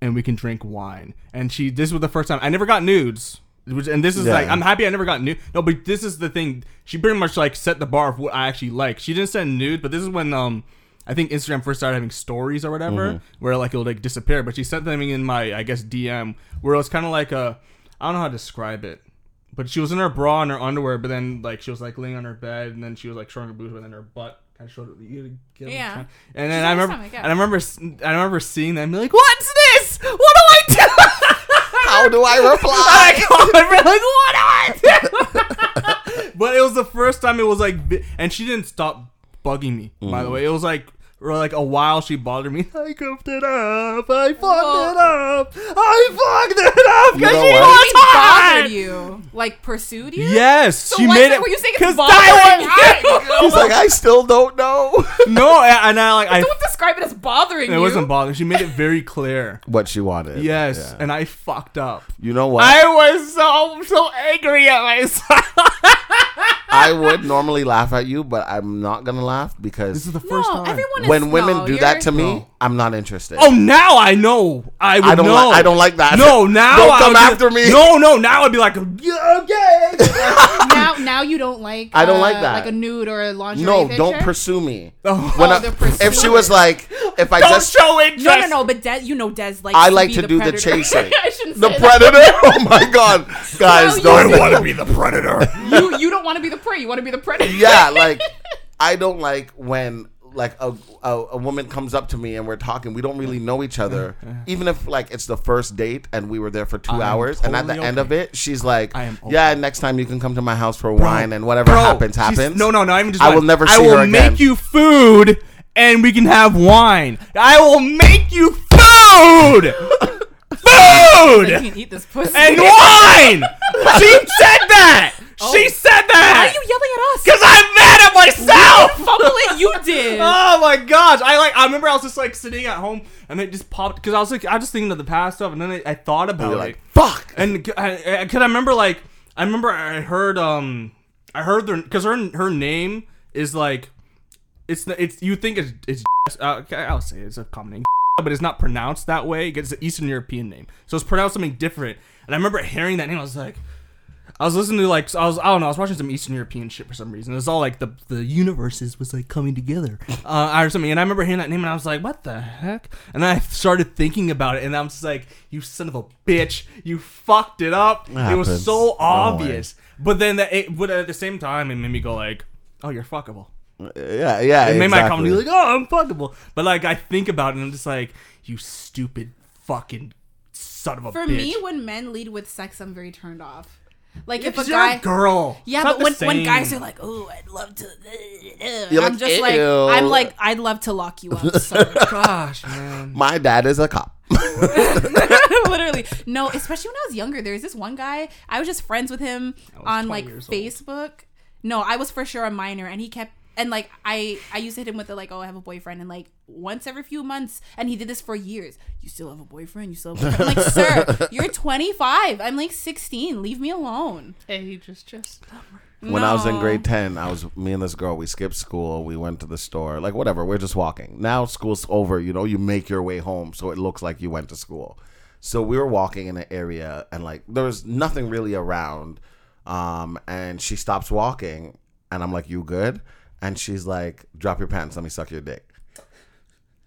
and we can drink wine. And she, this was the first time I never got nudes. Which, and this is Yeah. like I'm happy I never got nude. No, but this is the thing. She pretty much like set the bar of what I actually like. She didn't send nude, but this is when um I think Instagram first started having stories or whatever, Mm-hmm. where like it'll like disappear. But she sent them in my I guess DM, where it was kind of like a I don't know how to describe it, but she was in her bra and her underwear, but then like she was like laying on her bed, and then she was like showing her boobs, but then her butt kind of showed it. You get what I'm Yeah. trying- And then I remember, stomach, yeah. and I remember, I remember seeing them, and be like, "What's this? What do I do?" How do I reply? I called like, what do I do? but it was the first time it was like, and she didn't stop bugging me. By Mm. the way, it was like. For like a while, she bothered me. I goofed it up. I fucked Well- it up. I fucked it up You because know she what? was you hot. bothered you? Like pursued you? Yes, So she why made is it. it- were you saying it's Because bothering I you? He's like, I still don't know no, and and I like I. Don't describe it as bothering It you. wasn't bothering. She made it very clear. what she wanted. Yes, Yeah. and I fucked up. you know what? I was so so angry at myself. I would normally laugh at you, but I'm not gonna laugh because this is the first No, time. everyone is. When women no, do that to me, No. I'm not interested. Oh, now I know. I would I don't. know. Li- I don't like that. No, now Don't I come would be- after me. No, no, now I'd be like, yeah, okay. now, now you don't like. I don't uh, like that. Like a nude or a lingerie No, picture? don't pursue me. Oh. When Oh, I- if she was like, if I don't just, show interest. No, no, no. But Des, you know, Des like. I like be to the do the chasing. I shouldn't the say predator. Oh my god, guys, No, don't. Wanna be the predator. You, you don't want to be the prey. You want to be the predator. yeah, like I don't like when like a, a a woman comes up to me and we're talking. We don't really know each other, even if like it's the first date and we were there for two I am hours. and at the totally end okay. of it, she's like, I am "Yeah, next time you can come to my house for wine and whatever Bro, happens she's- happens." No, no, no. I'm just. I like, will never I will her again. make you food, and we can have wine. I will make you food, food, You can eat this pussy. and wine. she said that. She said that. Why are you yelling at us? Because I'm mad at myself. Fumble it. You did. Oh my gosh! I like. I remember I was just like sitting at home, and it just popped because I was like, I was just thinking of the past stuff, and then I, I thought about You're it. like, "Fuck." And I, I, cause I remember like I remember I heard um I heard their because her her name is like it's it's you think it's it's uh, okay, I'll say it, it's a common name but it's not pronounced that way. It's an Eastern European name. So it's pronounced something different. And I remember hearing that name I was like I was listening to like I was I don't know I was watching some Eastern European shit for some reason. It was all like the the universes was like coming together uh, or something. And I remember hearing that name and I was like what the heck? And then I started thinking about it and I'm just like you son of a bitch. You fucked it up. It was so Don't obvious. But then that it, but at the same time it made me go like oh you're fuckable Yeah, yeah. it made my exactly. comedy like oh I'm fuckable but like I think about it and I'm just like you stupid fucking son of a For bitch. me, when men lead with sex, I'm very turned off. Like if a 'Cause you're a guy, girl. yeah, It's but not the when, when guys are like, "Oh, I'd love to," You're I'm like, just like, I'm like, I'd love to lock you up. So gosh, man. My dad is a cop. literally, no. Especially when I was younger, there was this one guy. I was just friends with him on like years old. Facebook. No, I was for sure a minor, and he kept and like I I used to hit him with the like, oh, I have a boyfriend, and like once every few months, and he did this for years. You still have a boyfriend? You still? Have a boyfriend? I'm like, sir, you're 25. I'm like 16. Leave me alone. Age is just When I was in grade 10, I was me and this girl, we skipped school, we went to the store, like whatever, we're just walking. Now school's over, you know, you make your way home so it looks like you went to school. So we were walking in an area and like there was nothing really around. Um and she stops walking and I'm like, "You good?" And she's like, "Drop your pants, let me suck your dick."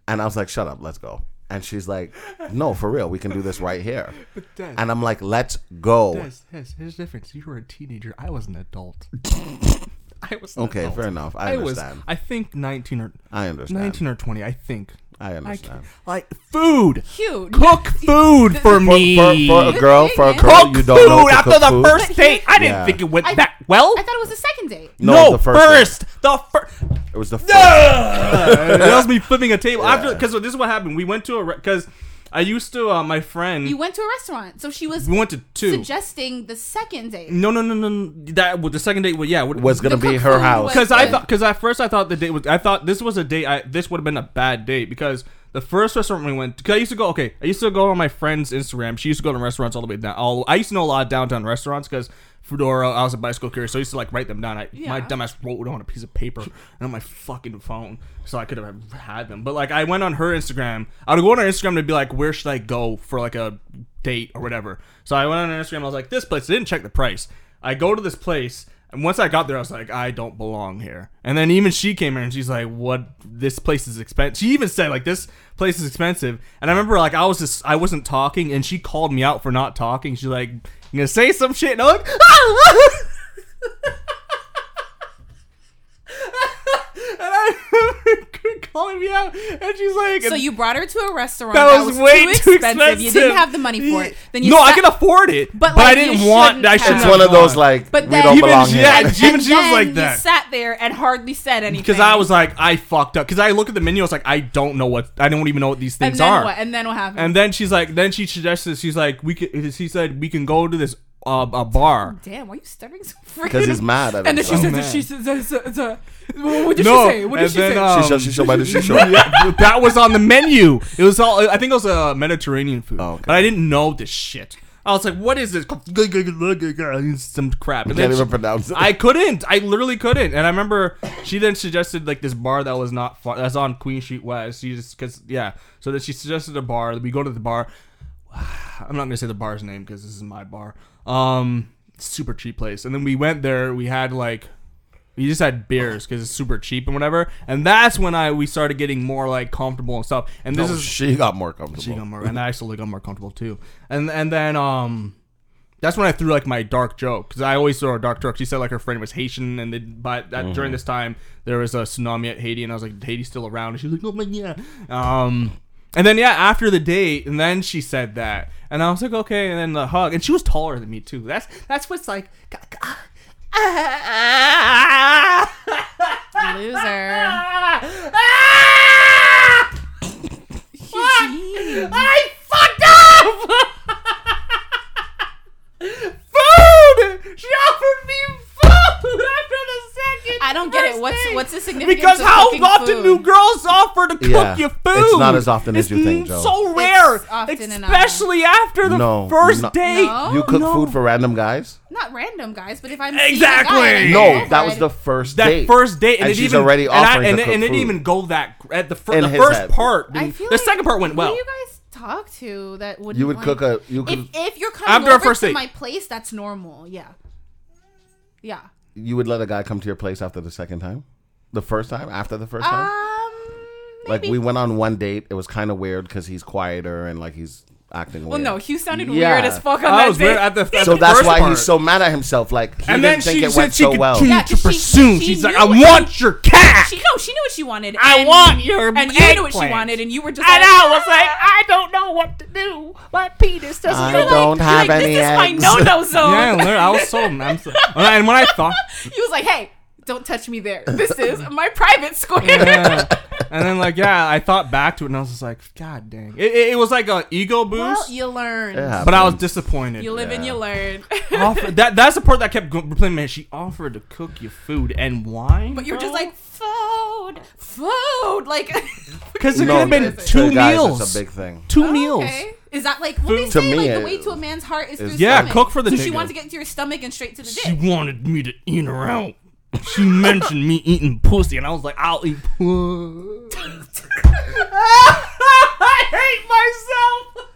And I was like, "Shut up, let's go." And she's like, "No, for real, we can do this right here." Des, And I'm like, "Let's go." Des, Des, here's the difference. You were a teenager. I was an adult. I was an Okay, adult. fair enough. I I was, understand. I think 19 or I understand. 19 or 20. I think. I I understand. can't, like food. Cute. Cook food for for, me. for, for a girl, for a Cook girl, Cook you don't know food to after cook the food. first date. I didn't Yeah. think it went I- that well. I thought it was the second date. No, no, the first. first. The first. It was the first. that was me flipping a table Yeah. after because this is what happened. We went to a because I used to uh, my friend. You went to a restaurant, so she was we went to two. suggesting the second date. no, no, no, no. no. That well, the second date. Well, yeah, what- Was gonna be her house. because I thought because at first I thought the date was I thought this was a date I this would have been a bad date because the first restaurant we went because I used to go okay I used to go on my friend's Instagram. She used to go to restaurants all the way down all I used to know a lot of downtown restaurants because Fedora I was a bicycle courier so I used to like write them down. I my dumbass wrote it on a piece of paper and on my fucking phone so I could have had them. But like I went on her Instagram. I would go on her Instagram to be like where should I go for like a date or whatever? So I went on her Instagram I was like this place I didn't check the price. I go to this place and once I got there, I was like, I don't belong here. And then even she came in and she's like, What? This place is expensive. She even said, like, this place is expensive. And I remember, like, I was just, I wasn't talking and she called me out for not talking. She's like, You gonna say some shit? And I'm like, ah And I remember calling me out. And she's like, So you brought her to a restaurant That that, was was, way too, too expensive. You didn't have the money for it. Then you no, I can afford it, but, But, I didn't want. shouldn't I shouldn't It's have one of those like But we don't Even- belong yeah, here. she- Even and she was like that. You sat there and hardly said anything. Because I was like, I fucked up. Because I look at the menu, I was like, I don't know what, I don't even know what these and things then are. what? And then what happened? And then she's like, then she suggested, she's like, we could, she said, we can go to this uh, a bar. Damn, why are you stuttering so freaking? Because he's mad at And then she himself. said, man. she said, "Z- z- z- what did no, she say? What did and she then, say? um, Shisha, shisha, by the shisha. yeah, that was on the menu. It was all, I think it was uh, Mediterranean food. Oh, okay. But I didn't know this shit. I was like, what is this? Some crap. And Can't then even she- pronounce it. I couldn't. I literally couldn't. And I remember she then suggested like this bar that was not far. That's on Queen Street West. She just because yeah. So then she suggested a bar. We go to the bar. I'm not gonna say the bar's name because this is my bar. Um, super cheap place. And then we went there. We had like. We just had beers because it's super cheap and whatever, and that's when I we started getting more like comfortable and stuff. And this No, is she got more comfortable. she got more, and I slowly got more comfortable too. And and then um, that's when I threw like my dark joke because I always throw a dark joke. She said like her friend was Haitian, and then but that, during this time there was a tsunami at Haiti, and I was like, Haiti's still around, and she was like, oh my yeah. Um, and then yeah, after the date, and then she said that, and I was like, okay, and then the hug, and she was taller than me too. That's that's what's like. Ah. Loser. Eugene. I fucked up. food. She offered me food after the second. I don't get it. What's date. what's the significance? Because of how often food? do girls offer to cook Yeah, you food? it's not as often as It's you think, Joe. So rare, It's often enough. especially after the No, first no. date. No? You cook No. food for random guys? Not random guys, but if I'm seeing a Exactly. guy and I No, know that was the first That date. first date, and, And it she's even, already and I- offering and, to it- cook and it didn't even go that at the, fir- the his first head. part. I feel the like, second part went well. you guys talk to that would You would cook a you If could if you're coming After over first to date. my place, that's normal. Yeah. Yeah. You would let a guy come to your place after the second time? The first time? After the first time? Um. like maybe. we went on one date. It was kind of weird because he's quieter and like he's acting Well, weird. no, Hugh sounded Yeah. weird as fuck on I that was date. weird at the, at So the that's first why part. he's so mad at himself. Like he And didn't then think she it went she so well. continue Yeah, to 'cause she- pursue. she She's like, I want she- your cat. She no, she knew what she wanted. I and- want your and you knew what she wanted, and you were just And like, I was like, I don't know what to do. My penis doesn't. I You're like- don't you're have like, any This is my eggs. no-no zone. Yeah, I was so. I'm so and when I thought, He was like, "Hey, don't touch me there. This is my private square." yeah. and then like yeah, I thought back to it and I was just like, God dang, it, it, it was like a ego boost, well, you learn. It but I was disappointed. You live and Yeah. you learn. Offer- that that's the part that kept go- replaying. Man, she offered to cook you food and wine, but you were just like, "Food, food." Like, because it No, could have been two to guys, meals. It's a big thing. two meals. Okay. Is that like what they To say? me, like the it- way to a man's heart is through his Yeah, stomach. cook for the So she nigga. wants to get to your stomach and straight to the dick? She dick. wanted me to eat her out. She mentioned me eating pussy, and I was like, I'll eat pussy. I hate myself.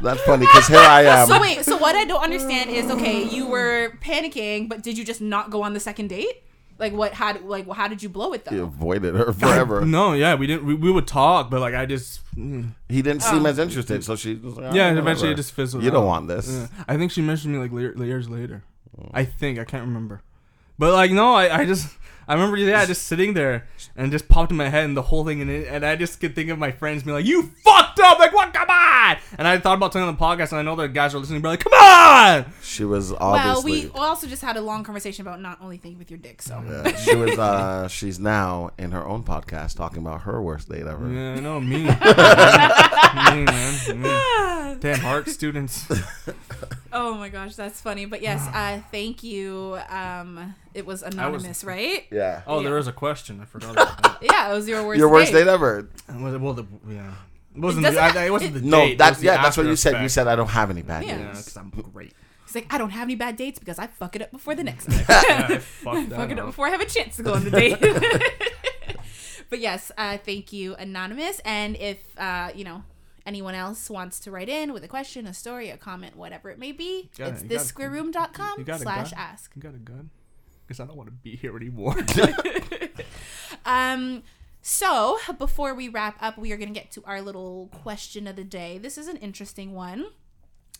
That's funny because here I am. So wait, so what I don't understand is okay, you were panicking, but did you just not go on the second date? Like what? How? did- Like how did you blow it though? He avoided her forever. No, yeah, we didn't. We, we would talk, but like I just, mm. He didn't seem Oh. as interested, so she was like, yeah. "Oh, and eventually, it just fizzled. You don't want this. Yeah. I think she mentioned me like years later. I think I can't remember, but like no, I, I just I remember yeah just sitting there and just popped in my head and the whole thing and it, and I just could think of my friends being like you fucked up like what come on and I thought about telling on the podcast and I know the guys are listening be like come on She was obviously. well, we also just had a long conversation about not only thinking with your dick. So Yeah, she was. Uh, she's now in her own podcast talking about her worst date ever. yeah I know me me man me. damn heart students Oh my gosh, that's funny. But yes, uh, thank you. Um, it was anonymous, right? Yeah. oh Yeah. there was a question I forgot about that Yeah, it was your worst. Your worst date. date ever? was it, well the yeah it wasn't doesn't the, I, it wasn't the No, date, it that's was the yeah. That's what after you said. You said I don't have any bad Yeah. yeah dates. because I'm great He's like, I don't have any bad dates because I fuck it up before the next date. yeah, I fucked that fuck it up up. before I have a chance to go on the date. but yes, uh, thank you, anonymous. And if uh, you know anyone else wants to write in with a question, a story, a comment, whatever it may be, Yeah, it's you got- thissquareroom.com you got a slash gun? ask. You got a gun? Because I don't want to be here anymore. Um, so before we wrap up, we are going to get to our little question of the day. This is an interesting one.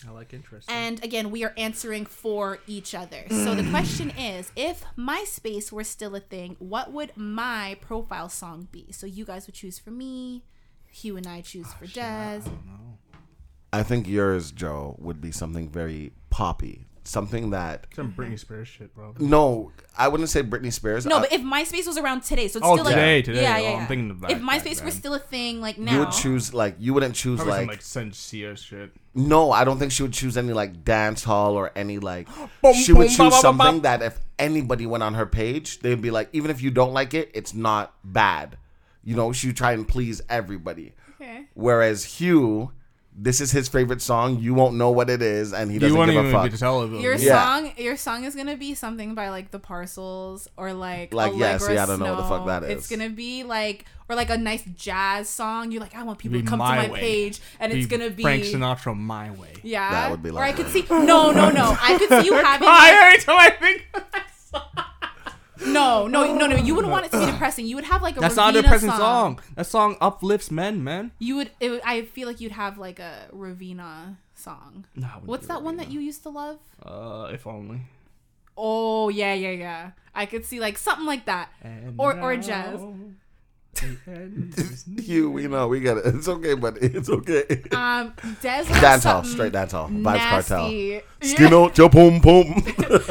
I like interest. And again, we are answering for each other. So the question is if MySpace were still a thing, what would my profile song be? So you guys would choose for me, Hugh and I choose for Des. I think yours, Joe, would be something very poppy. Something that Some mm-hmm. Britney Spears shit, bro. no, I wouldn't say Britney Spears. No, I- but if MySpace was around today, so it's Oh, still like today, today. yeah, Oh, yeah, I'm thinking of that if back MySpace were still a thing, like now, you would choose like you wouldn't choose Probably like, some like Shenseea shit. no. I don't think she would choose any like dance hall or any like. Boom, she would boom, choose ba, ba, ba, something ba. that if anybody went on her page, they'd be like, even if you don't like it, it's not bad. You know, she would try and please everybody. Okay. Whereas Hugh, this is his favorite song. You won't know what it is, and he doesn't won't give even a fuck. get to tell it. Your Yeah. song, your song is gonna be something by like the Parcels or like Like, yeah, Allegra see, I don't know what the fuck that is. It's gonna be like or like a nice jazz song. You're like, I want people Be to come My to my Way. page, and it's gonna be Frank Sinatra, my way. yeah. That would be Like or I could see no, no, no. I could see you having Cry like, every time I think. No, no, no, no. You wouldn't want it to be depressing. You would have like a That's not a Raveena depressing song. song. That song uplifts men, man. You would, it would. I feel like you'd have like a Raveena song. No, I wouldn't What's do that one that you used to love? Uh, if only. Oh yeah, yeah, yeah. I could see like something like that. And Or- or jazz. End is near. We know we got it. It's okay, buddy. It's okay. Um, Des dance hall, straight dance hall, vibes nasty. cartel. Skin out your pum pum.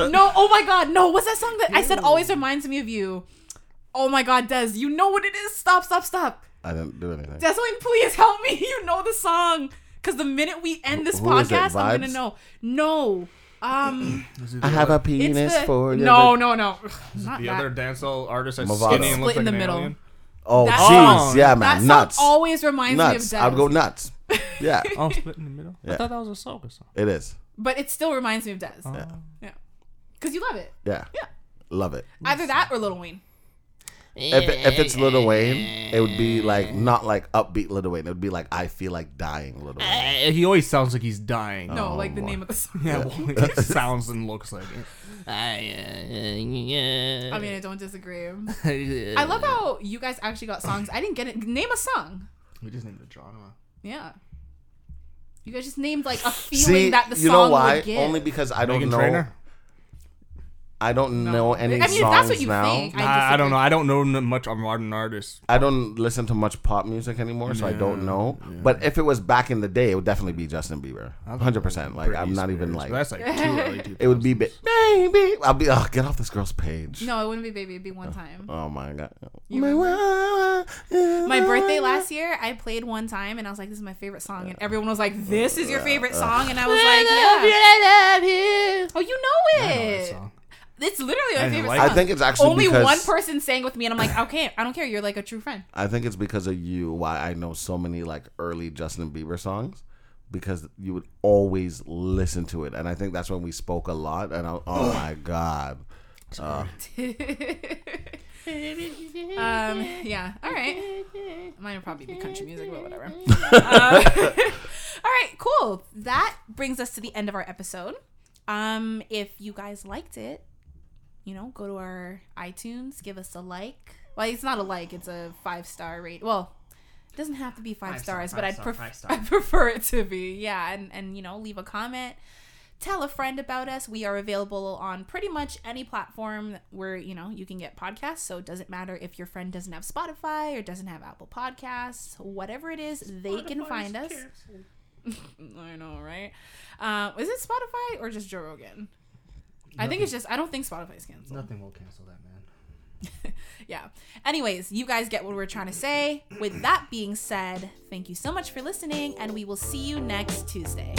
No, oh my god, no. What's that song that I said always reminds me of you? Oh my god, Des, you know what it is. Stop, stop, stop. I didn't do anything. Desmond, please help me. You know the song. Because the minute we end this Who is it, podcast, I'm gonna know. No. Um, I the have a other- penis the, for you. no, no, no. Not The that. other dancehall artist that's Mavado. skinny and looks Split in the an middle. alien. Oh, jeez, song- yeah, that man, song nuts, always reminds nuts. me of Des. I'd go nuts. Yeah, Oh, split in the middle. I Yeah. thought that was a soca song. it is. but it still reminds me of Des. Oh. Yeah. Because you love it. Yeah, Yeah. love it. Either that or Lil Wayne. If, if it's Lil Wayne, it would be like not like upbeat Lil Wayne. It would be like I feel like dying Lil Wayne. Uh, he always sounds like he's dying. No, Oh, like the boy. name of the song. Yeah, well, he sounds and looks like it. I mean, I don't disagree. I love how you guys actually got songs. I didn't get it. Name a song. We just named the genre. Yeah. You guys just named like a feeling See, that the song you know why? would give. Only because I don't Meghan know. Trainor? I don't No. know any I mean, if songs that's what you now. think, I I, I don't disagree. know. I don't know n- much of modern artists. I don't listen to much pop music anymore, so I don't Yeah, know. yeah. But if it was back in the day, it would definitely be Justin Bieber, hundred percent. Like I'm not even Spears, like but that's like too early. 2000s. it would be ba- baby. I'll be oh get off this girl's page. No, it wouldn't be baby. It'd be one time. Oh, oh my god. You My birthday last year, I played one time, and I was like, "This is my favorite song," and everyone was like, "This is your favorite uh, song," and I was uh. like, "Yeah." Oh, you know I know that it. song. It's literally my I favorite like song. I think it's actually only because one person sang with me, and I'm like, "Okay, I don't care. You're like a true friend." I think it's because of you why I know so many like early Justin Bieber songs because you would always listen to it, and I think that's when we spoke a lot. And I, oh my god, uh, um, yeah. All right. Mine would probably be country music, but whatever. Uh, all right, cool. That brings us to the end of our episode. Um, if you guys liked it, you know, go to our iTunes, give us a like. Well, it's not a like; it's a five star rate. Well, it doesn't have to be five, Five star, stars, but five I'd star, pref- five star. I prefer it to be. Yeah, and and you know, leave a comment. Tell a friend about us. We are available on pretty much any platform where you know you can get podcasts. So it doesn't matter if your friend doesn't have Spotify or doesn't have Apple Podcasts, whatever it is, they can find us. I know, right? Uh, is it Spotify or just Joe Rogan? I think it's just. I don't think Spotify's canceled. Nothing will cancel that, man. Yeah. Anyways, you guys get what we're trying to say. With that being said, thank you so much for listening, and we will see you next Tuesday.